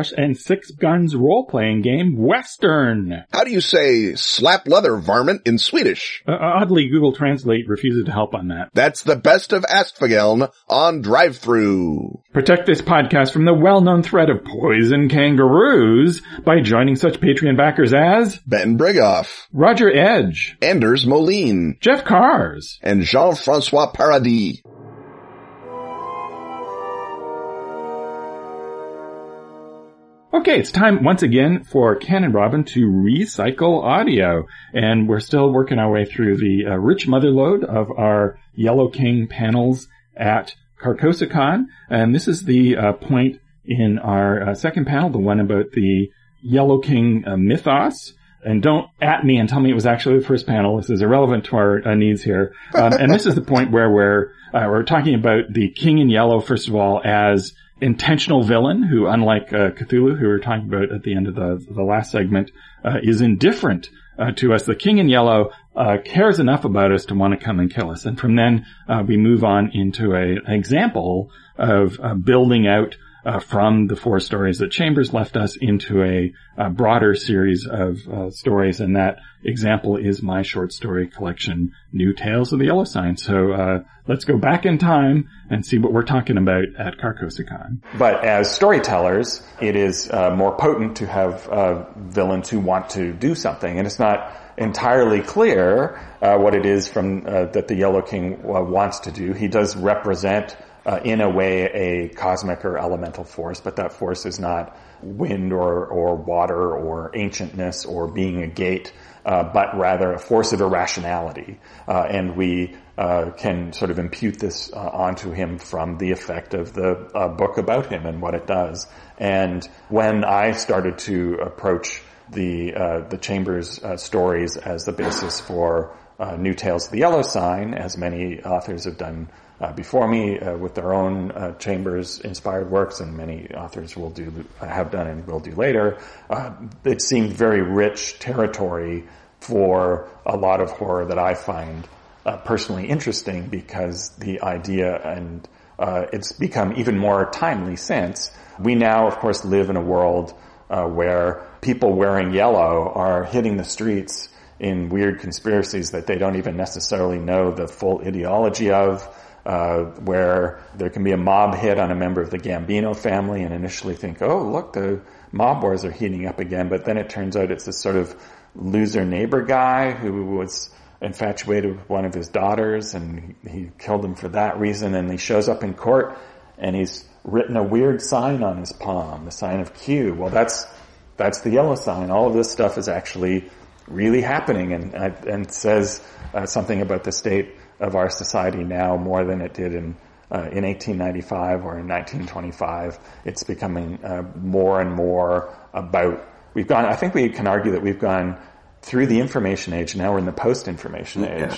Speaker 3: And Six Guns role-playing game Western.
Speaker 2: How do you say slap leather varmint in Swedish?
Speaker 3: Uh, oddly, Google Translate refuses to help on that.
Speaker 2: That's the best of Åskfageln on drive-through.
Speaker 3: Protect this podcast from the well-known threat of poison kangaroos by joining such Patreon backers as
Speaker 2: Ben Brigoff,
Speaker 3: Roger Edge,
Speaker 2: Anders Moline,
Speaker 3: Jeff Cars,
Speaker 2: and Jean-Francois Paradis.
Speaker 3: Okay, it's time once again for Ken and Robin to recycle audio. And we're still working our way through the uh, rich motherlode of our Yellow King panels at CarcosaCon. And this is the uh, point in our uh, second panel, the one about the Yellow King uh, mythos. And don't at me and tell me it was actually the first panel. This is irrelevant to our uh, needs here. Um, and this is the point where we're uh, we're talking about the King in Yellow first of all as intentional villain who, unlike uh, Cthulhu, who we were talking about at the end of the the last segment, uh, is indifferent uh, to us. The King in Yellow uh, cares enough about us to want to come and kill us, and from then uh, we move on into a, an example of uh, building out. From the four stories that Chambers left us into a, a broader series of stories, and that example is my short story collection, New Tales of the Yellow Sign. So let's go back in time and see what we're talking about at CarcosaCon.
Speaker 1: But as storytellers, it is uh, more potent to have uh, villains who want to do something, and it's not entirely clear uh, what it is from uh, that the Yellow King uh, wants to do. He does represent, uh, in a way, a cosmic or elemental force, but that force is not wind or or water or ancientness or being a gate. Uh, but rather a force of irrationality. Uh, and we uh, can sort of impute this uh, onto him from the effect of the uh, book about him and what it does. And when I started to approach the uh, the Chambers stories as the basis for New Tales of the Yellow Sign, as many authors have done before me with their own Chambers inspired works, and many authors will do have done and will do later, it seemed very rich territory for a lot of horror that I find uh, personally interesting because the idea and uh, it's become even more timely since we now, of course, live in a world uh, where people wearing yellow are hitting the streets in weird conspiracies that they don't even necessarily know the full ideology of. Uh, where there can be a mob hit on a member of the Gambino family and initially think, oh, look, the mob wars are heating up again. But then it turns out it's this sort of loser neighbor guy who was infatuated with one of his daughters and he killed him for that reason and he shows up in court and he's written a weird sign on his palm, the sign of Q. Well, that's, that's the yellow sign. All of this stuff is actually really happening and, and says uh, something about the state of our society now more than it did in uh, in 1895 or in 1925. It's becoming uh, more and more about. We've gone. I think we can argue that we've gone through the information age. Now we're in the post-information age. Yeah.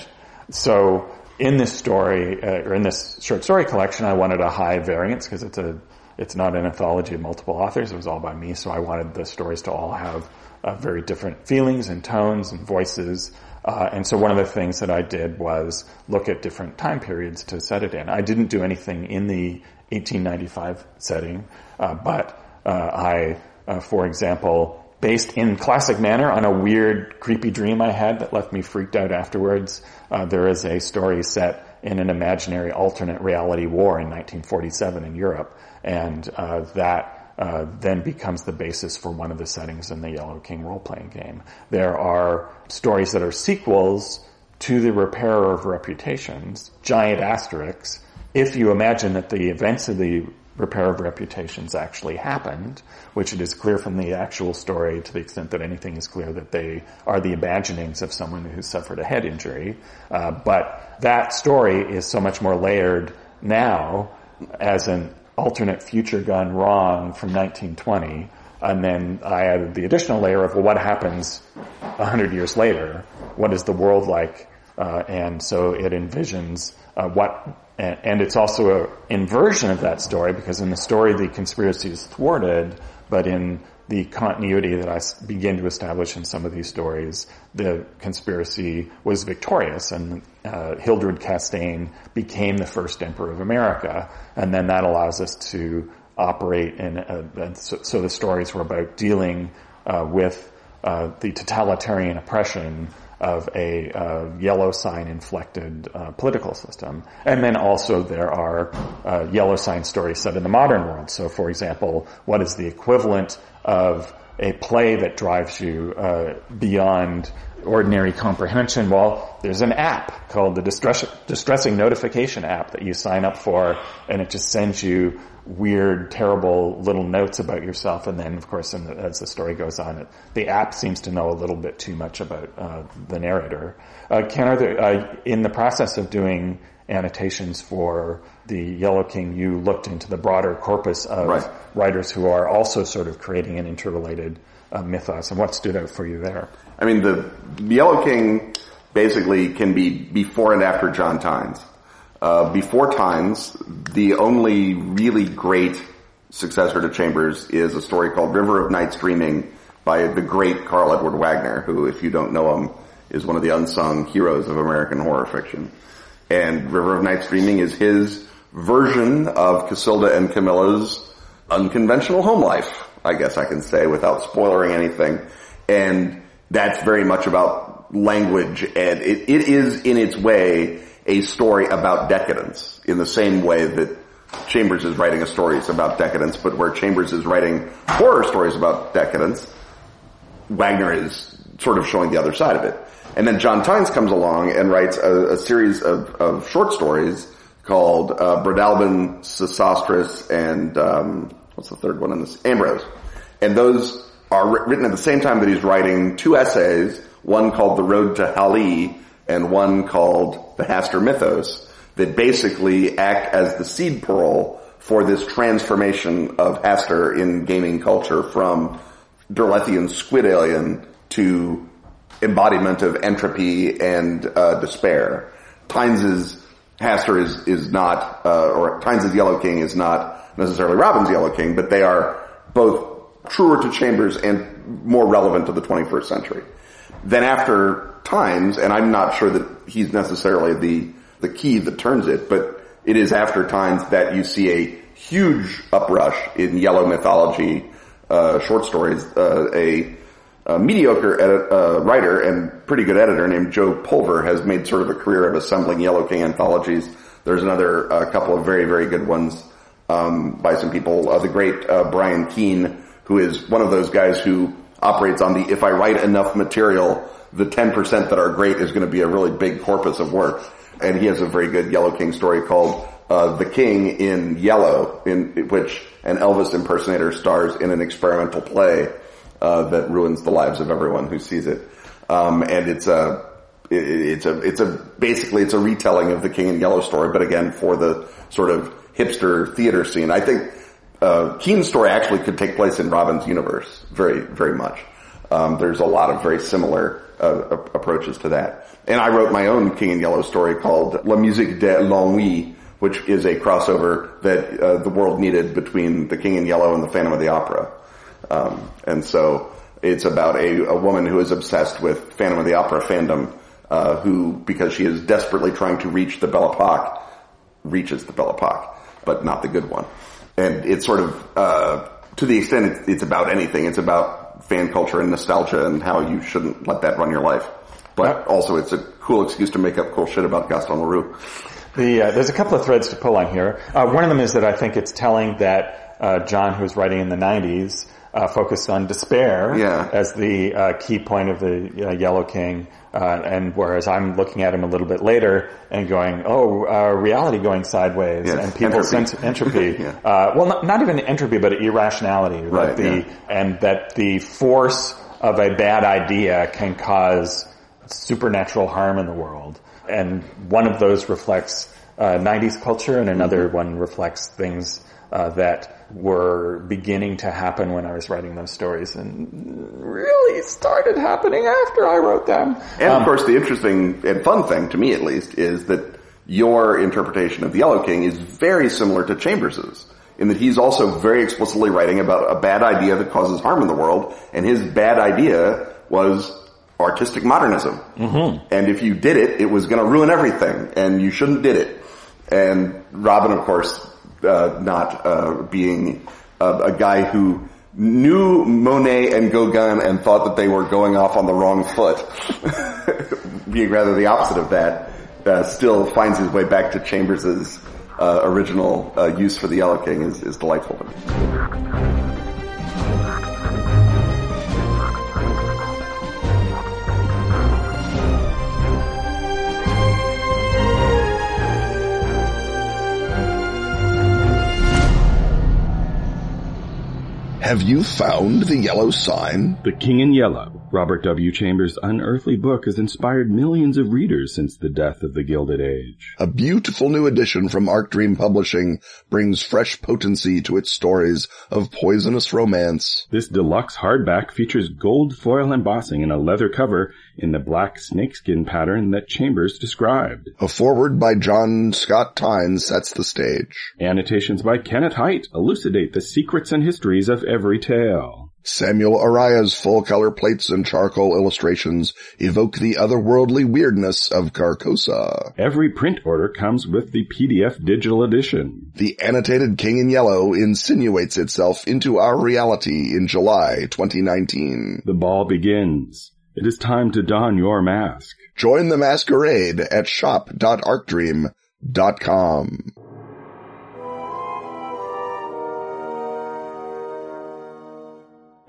Speaker 1: So in this story, uh, or in this short story collection, I wanted a high variance because it's a, it's not an anthology of multiple authors. It was all by me. So I wanted the stories to all have uh, very different feelings and tones and voices. Uh, and so one of the things that I did was look at different time periods to set it in. I didn't do anything in the 1895 setting, uh, but uh, I, uh, for example, based in classic manner on a weird, creepy dream I had that left me freaked out afterwards. Uh, there is a story set in an imaginary alternate reality war in 1947 in Europe, and uh, that uh, then becomes the basis for one of the settings in the Yellow King role-playing game. There are stories that are sequels to the Repairer of Reputations, giant asterisks. If you imagine that the events of the repair of reputations actually happened, which it is clear from the actual story to the extent that anything is clear that they are the imaginings of someone who suffered a head injury. Uh, but that story is so much more layered now as an alternate future gone wrong from 1920. And then I added the additional layer of, well, what happens a hundred years later? What is the world like? Uh, and so it envisions uh, what and, and it's also an inversion of that story because in the story the conspiracy is thwarted, but in the continuity that I begin to establish in some of these stories, the conspiracy was victorious and uh, Hildred Castaigne became the first emperor of America. And then that allows us to operate in, a, so, so, the stories were about dealing uh, with uh, the totalitarian oppression of a uh, yellow sign inflected uh, political system. And then also there are uh, yellow sign stories set in the modern world. So for example, what is the equivalent of a play that drives you uh, beyond ordinary comprehension? Well, there's an app called the distress, distressing notification app that you sign up for and it just sends you weird, terrible little notes about yourself. And then, of course, the, as the story goes on, it, the app seems to know a little bit too much about uh, the narrator. Uh, Ken, are there, uh, in the process of doing annotations for the Yellow King, you looked into the broader corpus of right. writers who are also sort of creating an interrelated uh, mythos. And what stood out for you there?
Speaker 2: I mean, the Yellow King basically can be before and after John Tynes. Uh, before Tynes, the only really great successor to Chambers is a story called River of Nights Dreaming by the great Karl Edward Wagner, who, if you don't know him, is one of the unsung heroes of American horror fiction. And River of Nights Dreaming is his version of Cassilda and Camilla's unconventional home life, I guess I can say without spoiling anything. And that's very much about language and it, it is in its way a story about decadence in the same way that Chambers is writing a stories about decadence, but where Chambers is writing horror stories about decadence, Wagner is sort of showing the other side of it. And then John Tynes comes along and writes a, a series of, of, short stories called uh, Breadalbane, Sesostris, and um, what's the third one in this? Ambrose. And those are written at the same time that he's writing two essays, one called The Road to Hali and one called The Hastur Mythos, that basically act as the seed pearl for this transformation of Hastur in gaming culture from Derlethian squid alien to embodiment of entropy and uh, despair. Tynes's Hastur is is not, uh, or Tynes's Yellow King is not necessarily Robin's Yellow King, but they are both truer to Chambers and more relevant to the 21st century. Then after Tynes, and I'm not sure that he's necessarily the the key that turns it, but it is after Tynes that you see a huge uprush in yellow mythology uh, short stories. Uh, a, a, mediocre edit, uh, writer and pretty good editor named Joe Pulver has made sort of a career of assembling Yellow King anthologies. There's another uh, couple of very very good ones um, by some people. Uh, the great uh, Brian Keene, who is one of those guys who operates on the if I write enough material, the 10% that are great is going to be a really big corpus of work and he has a very good Yellow King story called uh, "The King in Yellow," in which an Elvis impersonator stars in an experimental play uh, that ruins the lives of everyone who sees it. Um, and it's a it's a it's a basically it's a retelling of the King in Yellow story, but again for the sort of hipster theater scene. I think uh, Keene's story actually could take place in Robin's universe very very much. Um, there's a lot of very similar uh, approaches to that. And I wrote my own King in Yellow story called La Musique de l'Ennui, which is a crossover that uh, the world needed between The King in Yellow and The Phantom of the Opera. Um, and so it's about a, a, woman who is obsessed with Phantom of the Opera fandom, uh, who, because she is desperately trying to reach the Belle Epoque, reaches the Belle Epoque, but not the good one. And it's sort of, uh, to the extent it's, it's about anything, it's about fan culture and nostalgia and how you shouldn't let that run your life but also it's a cool excuse to make up cool shit about Gaston Leroux.
Speaker 1: The, uh, there's a couple of threads to pull on here. Uh, one of them is that I think it's telling that uh, John, who was writing in the 90s, uh, focused on despair
Speaker 2: yeah.
Speaker 1: as the uh, key point of the uh, Yellow King, and whereas I'm looking at him a little bit later and going, oh, reality going sideways,
Speaker 2: yes.
Speaker 1: and people's entropy, sense, entropy yeah. well, not, not, even entropy, but irrationality,
Speaker 2: right?
Speaker 1: The,
Speaker 2: yeah.
Speaker 1: and that the force of a bad idea can cause supernatural harm in the world. And one of those reflects uh, 90s culture and another mm-hmm. one reflects things uh, that were beginning to happen when I was writing those stories and really started happening after I wrote them.
Speaker 2: And um, of course the interesting and fun thing to me at least is that your interpretation of the Yellow King is very similar to Chambers's in that he's also very explicitly writing about a bad idea that causes harm in the world and his bad idea was artistic modernism.
Speaker 1: Mm-hmm.
Speaker 2: And if you did it, it was going to ruin everything, and you shouldn't did it. And Robin, of course, uh, not uh, being a, a guy who knew Monet and Gauguin and thought that they were going off on the wrong foot, being rather the opposite of that, uh, still finds his way back to Chambers's uh, original uh, use for the Yellow King is, is delightful to me. Have you found the yellow sign?
Speaker 1: The King in Yellow. Robert W. Chambers' unearthly book has inspired millions of readers since the death of the Gilded Age.
Speaker 2: A beautiful new edition from Arc Dream Publishing brings fresh potency to its stories of poisonous romance.
Speaker 1: This deluxe hardback features gold foil embossing and a leather cover in the black snakeskin pattern that Chambers described.
Speaker 2: A foreword by John Scott Tynes sets the stage.
Speaker 1: Annotations by Kenneth Hite elucidate the secrets and histories of every tale.
Speaker 2: Samuel Araya's full-color plates and charcoal illustrations evoke the otherworldly weirdness of Carcosa.
Speaker 1: Every print order comes with the PDF digital edition.
Speaker 2: The annotated King in Yellow insinuates itself into our reality in July 2019.
Speaker 1: The ball begins. It is time to don your mask.
Speaker 2: Join the masquerade at shop.arcdream.com.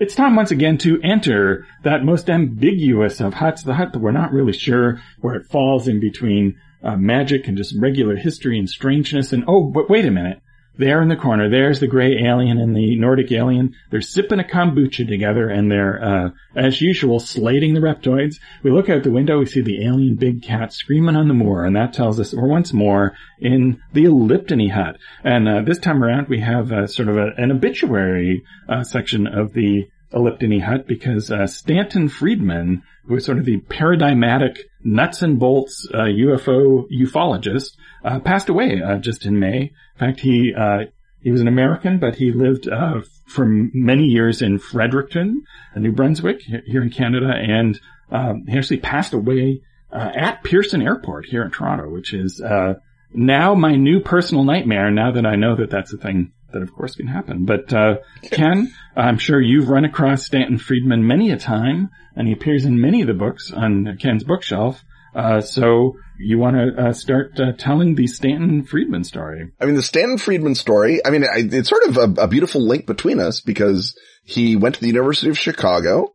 Speaker 1: It's time once again to enter that most ambiguous of huts, the hut that we're not really sure where it falls in between uh, magic and just regular history and strangeness. And oh, but wait a minute. There in the corner, there's the gray alien and the Nordic alien. They're sipping a kombucha together and they're, uh, as usual, slating the reptoids. We look out the window, we see the alien big cat screaming on the moor, and that tells us we're once more in the Eliptony hut. And, uh, this time around we have, uh, sort of a, an obituary, uh, section of the Eliptony hut because, uh, Stanton Friedman, who is sort of the paradigmatic nuts and bolts, UFO ufologist, passed away, just in May. In fact, he uh, he was an American, but he lived uh, for many years in Fredericton, New Brunswick, here in Canada, and um, he actually passed away uh, at Pearson Airport here in Toronto, which is uh, now my new personal nightmare. Now that I know that that's a thing that, of course, can happen. But uh, Ken, I'm sure you've run across Stanton Friedman many a time, and he appears in many of the books on Ken's bookshelf. Uh, so you want to uh, start uh, telling the Stanton Friedman story?
Speaker 2: I mean, the Stanton Friedman story. I mean, I, it's sort of a, a, beautiful link between us because he went to the University of Chicago,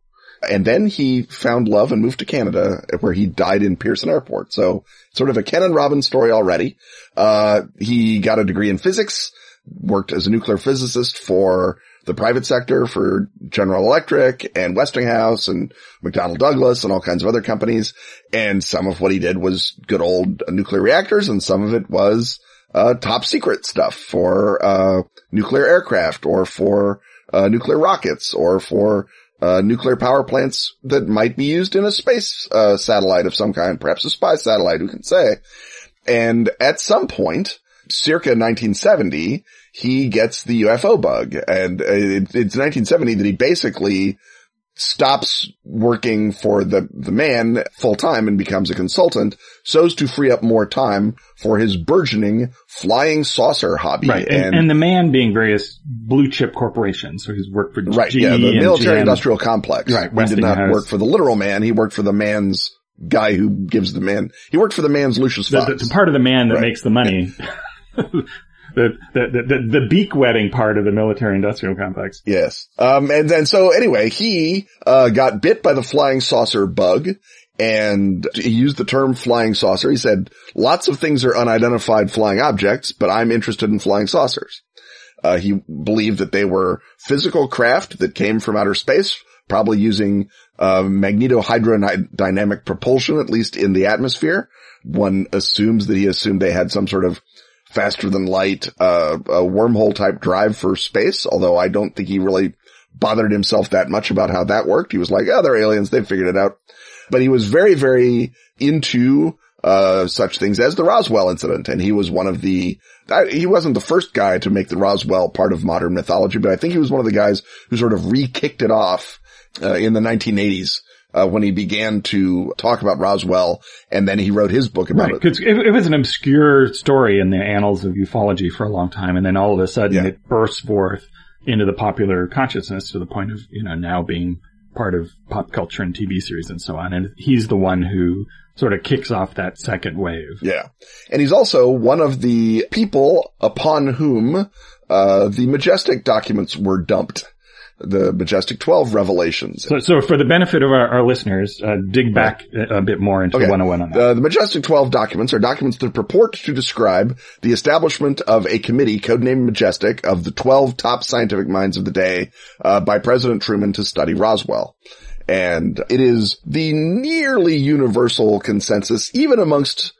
Speaker 2: and then he found love and moved to Canada, where he died in Pearson Airport. So, sort of a Ken and Robin story already. Uh, he got a degree in physics, worked as a nuclear physicist for the private sector for General Electric and Westinghouse and McDonnell Douglas and all kinds of other companies. And some of what he did was good old nuclear reactors and some of it was, uh, top secret stuff for, uh, nuclear aircraft or for, uh, nuclear rockets or for, uh, nuclear power plants that might be used in a space, uh, satellite of some kind, perhaps a spy satellite, who can say. And at some point, circa 1970, he gets the UFO bug and it, it's 1970 that he basically stops working for the, the man full time and becomes a consultant so as to free up more time for his burgeoning flying saucer hobby.
Speaker 1: Right. And, and, and the man being various blue chip corporations. So he's worked for
Speaker 2: right,
Speaker 1: GE
Speaker 2: yeah, the military
Speaker 1: GM.
Speaker 2: industrial complex.
Speaker 1: Right.
Speaker 2: He did not work for the literal man. He worked for the man's guy who gives the man, he worked for the man's Lucius Fox.
Speaker 1: The, the, the part of the man that right. makes the money. the, the, the, the beak wetting part of the military industrial complex.
Speaker 2: Yes. Um, and then so anyway, he, uh, got bit by the flying saucer bug and he used the term flying saucer. He said, lots of things are unidentified flying objects, but I'm interested in flying saucers. Uh, he believed that they were physical craft that came from outer space, probably using, uh, magnetohydrodynamic propulsion, at least in the atmosphere. One assumes that he assumed they had some sort of faster than light, uh, a wormhole type drive for space, although I don't think he really bothered himself that much about how that worked. He was like, oh, they're aliens. They figured it out. But he was very, very into, uh, such things as the Roswell incident. And he was one of the, he wasn't the first guy to make the Roswell part of modern mythology, but I think he was one of the guys who sort of re-kicked it off, uh, in the 1980s uh, when he began to talk about Roswell, and then he wrote his book about
Speaker 1: Right,
Speaker 2: it.
Speaker 1: it, it was an obscure story in the annals of ufology for a long time, and then all of a sudden
Speaker 2: Yeah.
Speaker 1: it bursts forth into the popular consciousness to the point of you know now being part of pop culture and TV series and so on. And he's the one who sort of kicks off that second wave.
Speaker 2: Yeah. And he's also one of the people upon whom, uh, the Majestic documents were dumped. The Majestic 12 revelations.
Speaker 1: So, so for the benefit of our, our listeners, uh, dig back a, a bit more into
Speaker 2: Okay.
Speaker 1: 101 on that.
Speaker 2: Uh, the Majestic 12 documents are documents that purport to describe the establishment of a committee codenamed Majestic of the 12 top scientific minds of the day, uh, by President Truman to study Roswell. And it is the nearly universal consensus, even amongst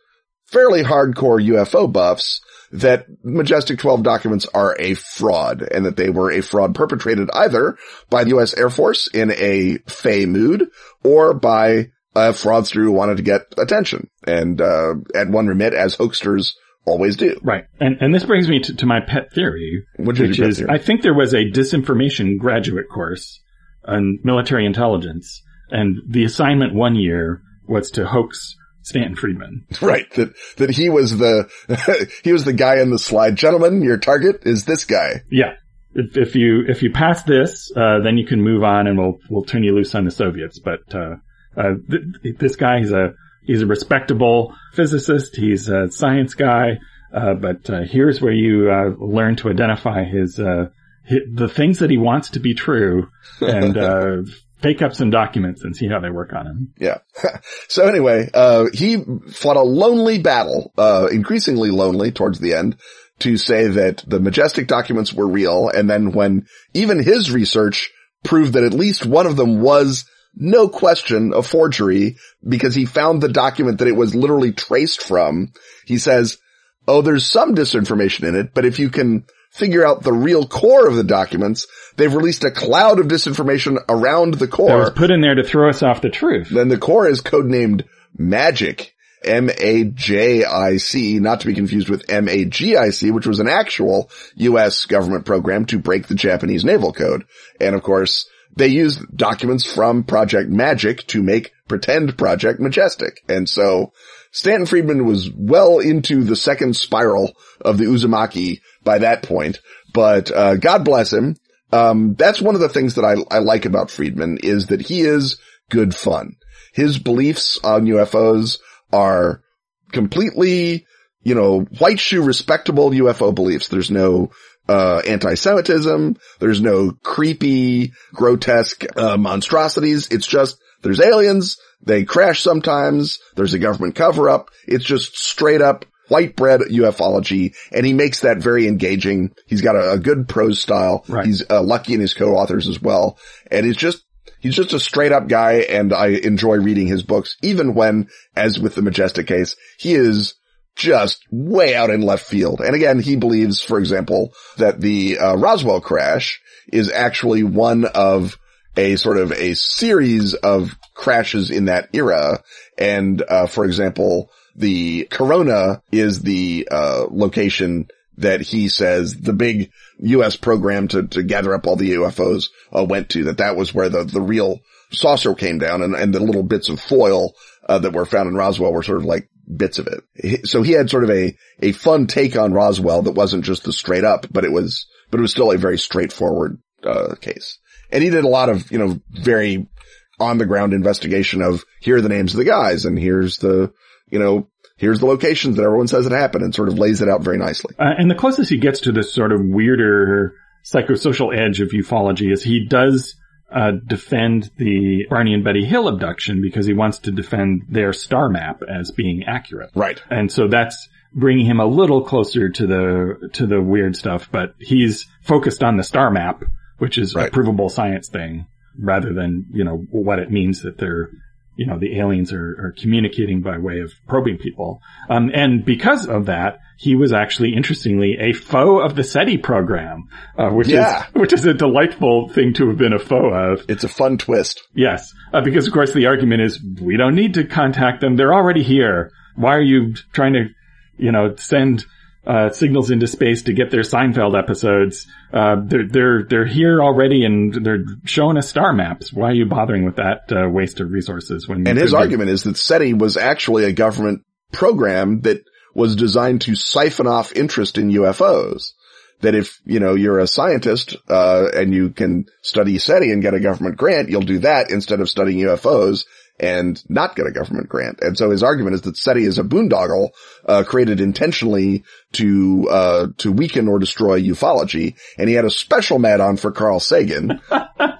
Speaker 2: fairly hardcore UFO buffs, that Majestic 12 documents are a fraud and that they were a fraud perpetrated either by the U.S. Air Force in a fey mood or by a fraudster who wanted to get attention and, uh, at one remit as hoaxsters always do.
Speaker 1: Right. And, and this brings me to, to my pet theory,
Speaker 2: Which is
Speaker 1: which is
Speaker 2: theory?
Speaker 1: I think there was a disinformation graduate course on military intelligence and the assignment one year was to hoax Stanton Friedman.
Speaker 2: Right. That, that he was the, he was the guy in the slide. Gentlemen, your target is this guy.
Speaker 1: Yeah. If, if you, if you pass this, uh, then you can move on and we'll, we'll turn you loose on the Soviets. But, uh, uh, th- this guy, he's a, he's a respectable physicist. He's a science guy. Uh, but, uh, here's where you, uh, learn to identify his, uh, hi the things that he wants to be true and, fake up some documents and see how they work on him.
Speaker 2: Yeah. so anyway, uh, he fought a lonely battle, uh, increasingly lonely towards the end to say that the majestic documents were real. And then when even his research proved that at least one of them was no question a forgery because he found the document that it was literally traced from, he says, Oh, there's some disinformation in it, but if you can figure out the real core of the documents, they've released a cloud of disinformation around the core.
Speaker 1: That was put in there to throw us off the truth.
Speaker 2: then the core is codenamed Magic. M-A-J-I-C, not to be confused with M-A-G-I-C, which was an actual U.S. government program to break the Japanese naval code. And of course, they used documents from Project Magic to make pretend Project Majestic. And so Stanton Friedman was well into the second spiral of the Uzumaki by that point. But, uh, God bless him. Um, that's one of the things that I, I like about Friedman is that he is good fun. His beliefs on UFOs are completely, you know, white shoe respectable UFO beliefs. There's no, uh, anti-Semitism. There's no creepy, grotesque, uh, monstrosities. It's just, there's aliens. They crash sometimes. There's a government cover up. It's just straight up white bread ufology. And he makes that very engaging. He's got a, a good prose style.
Speaker 1: Right.
Speaker 2: He's uh, lucky in his co-authors as well. And he's just, He's just a straight up guy and I enjoy reading his books, even when, as with the Majestic case, he is just way out in left field. And again, he believes, for example, that the uh, Roswell crash is actually one of a sort of a series of crashes in that era. And, uh, for example, the Corona is the, uh, location that he says the big U.S. program to, to gather up all the UFOs uh, went to, that that was where the, the real saucer came down and, and the little bits of foil uh, that were found in Roswell were sort of like bits of it. So he had sort of a, a fun take on Roswell that wasn't just the straight up, but it was, but it was still a very straightforward, uh, case. And he did a lot of, you know, very on the ground investigation of here are the names of the guys and here's the, you know, here's the locations that everyone says it happened and sort of lays it out very nicely.
Speaker 1: Uh, and the closest he gets to this sort of weirder psychosocial edge of ufology is he does uh, defend the Barney and Betty Hill abduction because he wants to defend their star map as being accurate.
Speaker 2: Right.
Speaker 1: And so that's bringing him a little closer to the to the weird stuff, but he's focused on the star map, which is
Speaker 2: Right.
Speaker 1: a provable science thing, rather than you know what it means that they're you know the aliens are, are communicating by way of probing people. Um, and because of that, he was actually interestingly a foe of the SETI program, uh, which
Speaker 2: Yeah.
Speaker 1: is which is a delightful thing to have been a foe of.
Speaker 2: It's a fun twist.
Speaker 1: Yes, uh, because of course the argument is we don't need to contact them; they're already here. Why are you trying to, you know, send uh, signals into space to get their Seinfeld episodes. Uh, they're they're they're here already, and they're showing us star maps. Why are you bothering with that uh, waste of resources? When
Speaker 2: And his
Speaker 1: be-
Speaker 2: argument is that SETI was actually a government program that was designed to siphon off interest in UFOs. That if, you know, you're a scientist, uh, and you can study SETI and get a government grant, you'll do that instead of studying UFOs and not get a government grant. And so his argument is that SETI is a boondoggle, uh, created intentionally to, uh, to weaken or destroy ufology. And he had a special mad on for Carl Sagan.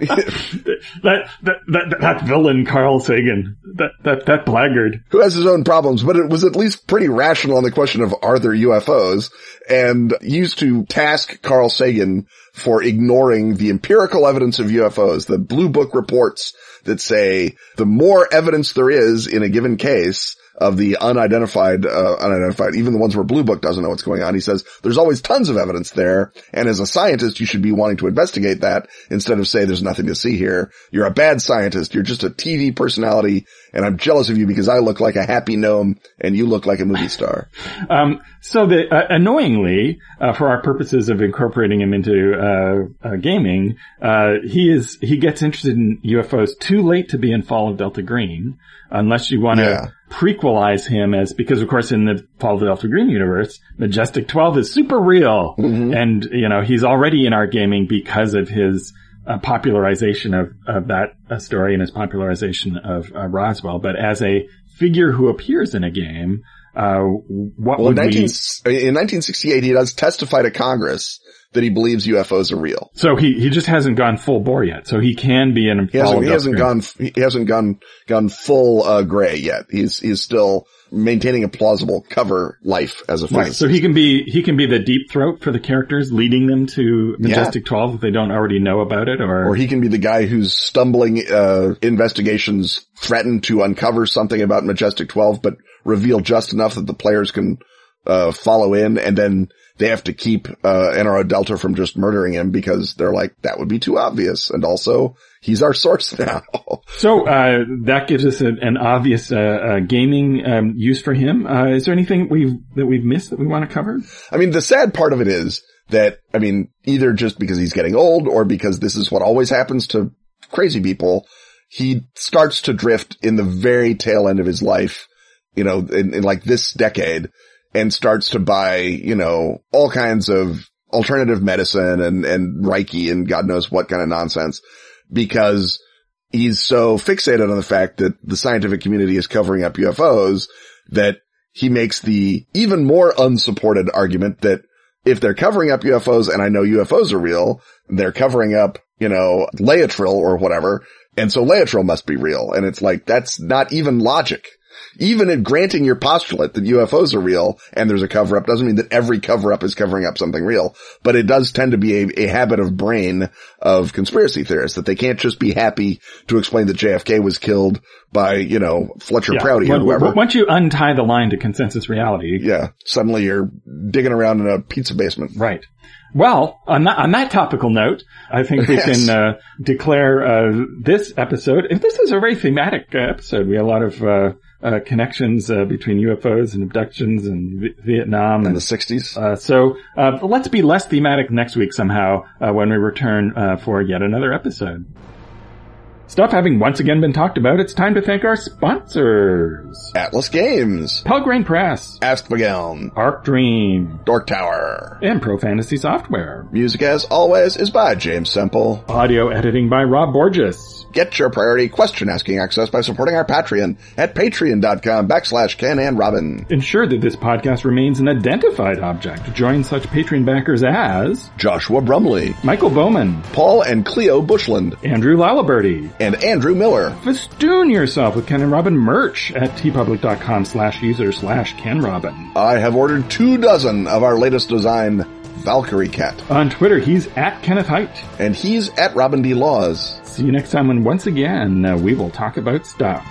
Speaker 1: that, that that that villain Carl Sagan, that that that blackguard.
Speaker 2: who has his own problems, but it was at least pretty rational on the question of are there UFOs and used to task Carl Sagan for ignoring the empirical evidence of UFOs, the blue book reports that say the more evidence there is in a given case of the unidentified, uh, unidentified, even the ones where Blue Book doesn't know what's going on. He says there's always tons of evidence there. And as a scientist, you should be wanting to investigate that instead of say there's nothing to see here. You're a bad scientist. You're just a TV personality. And I'm jealous of you because I look like a happy gnome and you look like a movie star.
Speaker 1: Um, so the, uh, annoyingly, uh, for our purposes of incorporating him into, uh, uh, gaming, uh, he is, he gets interested in UFOs too late to be in Fall of Delta Green, unless you want to
Speaker 2: Yeah.
Speaker 1: Prequelize him as, because of course in the Fall of Delta Green universe, Majestic 12 is super real. And, you know, he's already in our gaming because of his, uh, popularization of, of that uh, story and his popularization of uh, Roswell. But as a figure who appears in a game, uh, what
Speaker 2: Well, in,
Speaker 1: would
Speaker 2: 19,
Speaker 1: we?
Speaker 2: in 1968, he does testify to Congress that he believes UFOs are real.
Speaker 1: So he he just hasn't gone full bore yet. So he can be in.
Speaker 2: He hasn't, he hasn't gone, he hasn't gone, gone full, uh, gray yet. He's, he's still maintaining a plausible cover life as a
Speaker 1: Right. So he can be he can be the deep throat for the characters, leading them to Majestic Twelve if they don't already know about it, or,
Speaker 2: or he can be the guy whose stumbling uh, investigations threaten to uncover something about Majestic 12, but reveal just enough that the players can uh, follow in, and then they have to keep uh, NRO Delta from just murdering him because they're like that would be too obvious, and also he's our source now.
Speaker 1: so uh, that gives us an, an obvious uh, uh, gaming um, use for him. Uh, is there anything we've that we've missed that we want to cover?
Speaker 2: I mean, the sad part of it is that, I mean, either just because he's getting old or because this is what always happens to crazy people, he starts to drift in the very tail end of his life, you know, in, in like this decade and starts to buy, you know, all kinds of alternative medicine and, and Reiki and God knows what kind of nonsense because he's so fixated on the fact that the scientific community is covering up UFOs that he makes the even more unsupported argument that if they're covering up UFOs and I know UFOs are real, they're covering up, you know, Laetrile or whatever. And so Laetrile must be real. And it's like, that's not even logic. Even in granting your postulate that UFOs are real and there's a cover up doesn't mean that every cover up is covering up something real, but it does tend to be a, a habit of brain of conspiracy theorists that they can't just be happy to explain that JFK was killed by, you know, Fletcher Prouty or whoever.
Speaker 1: Once you untie the line to consensus reality,
Speaker 2: yeah. Suddenly you're digging around in a pizza basement.
Speaker 1: Right. Well, on that, on that topical note, I think we
Speaker 2: Yes.
Speaker 1: can uh, declare uh, this episode. If this is a very thematic uh, episode, we have a lot of uh, connections uh, between UFOs and abductions and v- Vietnam
Speaker 2: In the 60s.
Speaker 1: uh, so uh, let's be less thematic next week somehow uh, when we return uh, for yet another episode. Stuff having once again been talked about, it's time to thank our sponsors.
Speaker 2: Atlas Games.
Speaker 1: Pelgrane Press,
Speaker 2: Åskfageln.
Speaker 1: Arc Dream,
Speaker 2: Dork Tower.
Speaker 1: and Pro Fantasy Software.
Speaker 2: Music as always is by James Semple.
Speaker 1: Audio editing by Rob Borges.
Speaker 2: Get your priority question asking access by supporting our Patreon at patreon.com backslash Ken and Robin.
Speaker 1: Ensure that this podcast remains an identified object. Join such Patreon backers as
Speaker 2: Joshua Brumley,
Speaker 1: Michael Bowman,
Speaker 2: Paul and Cleo Bushland,
Speaker 1: Andrew Laliberty.
Speaker 2: And Andrew Miller.
Speaker 1: Festoon yourself with Ken and Robin merch at teepublic.com slash user slash Ken Robin.
Speaker 2: I have ordered two dozen of our latest design, Valkyrie Cat,
Speaker 1: On Twitter, he's at Kenneth Hite.
Speaker 2: and he's at Robin D. Laws.
Speaker 1: See you next time when once again uh, we will talk about stuff.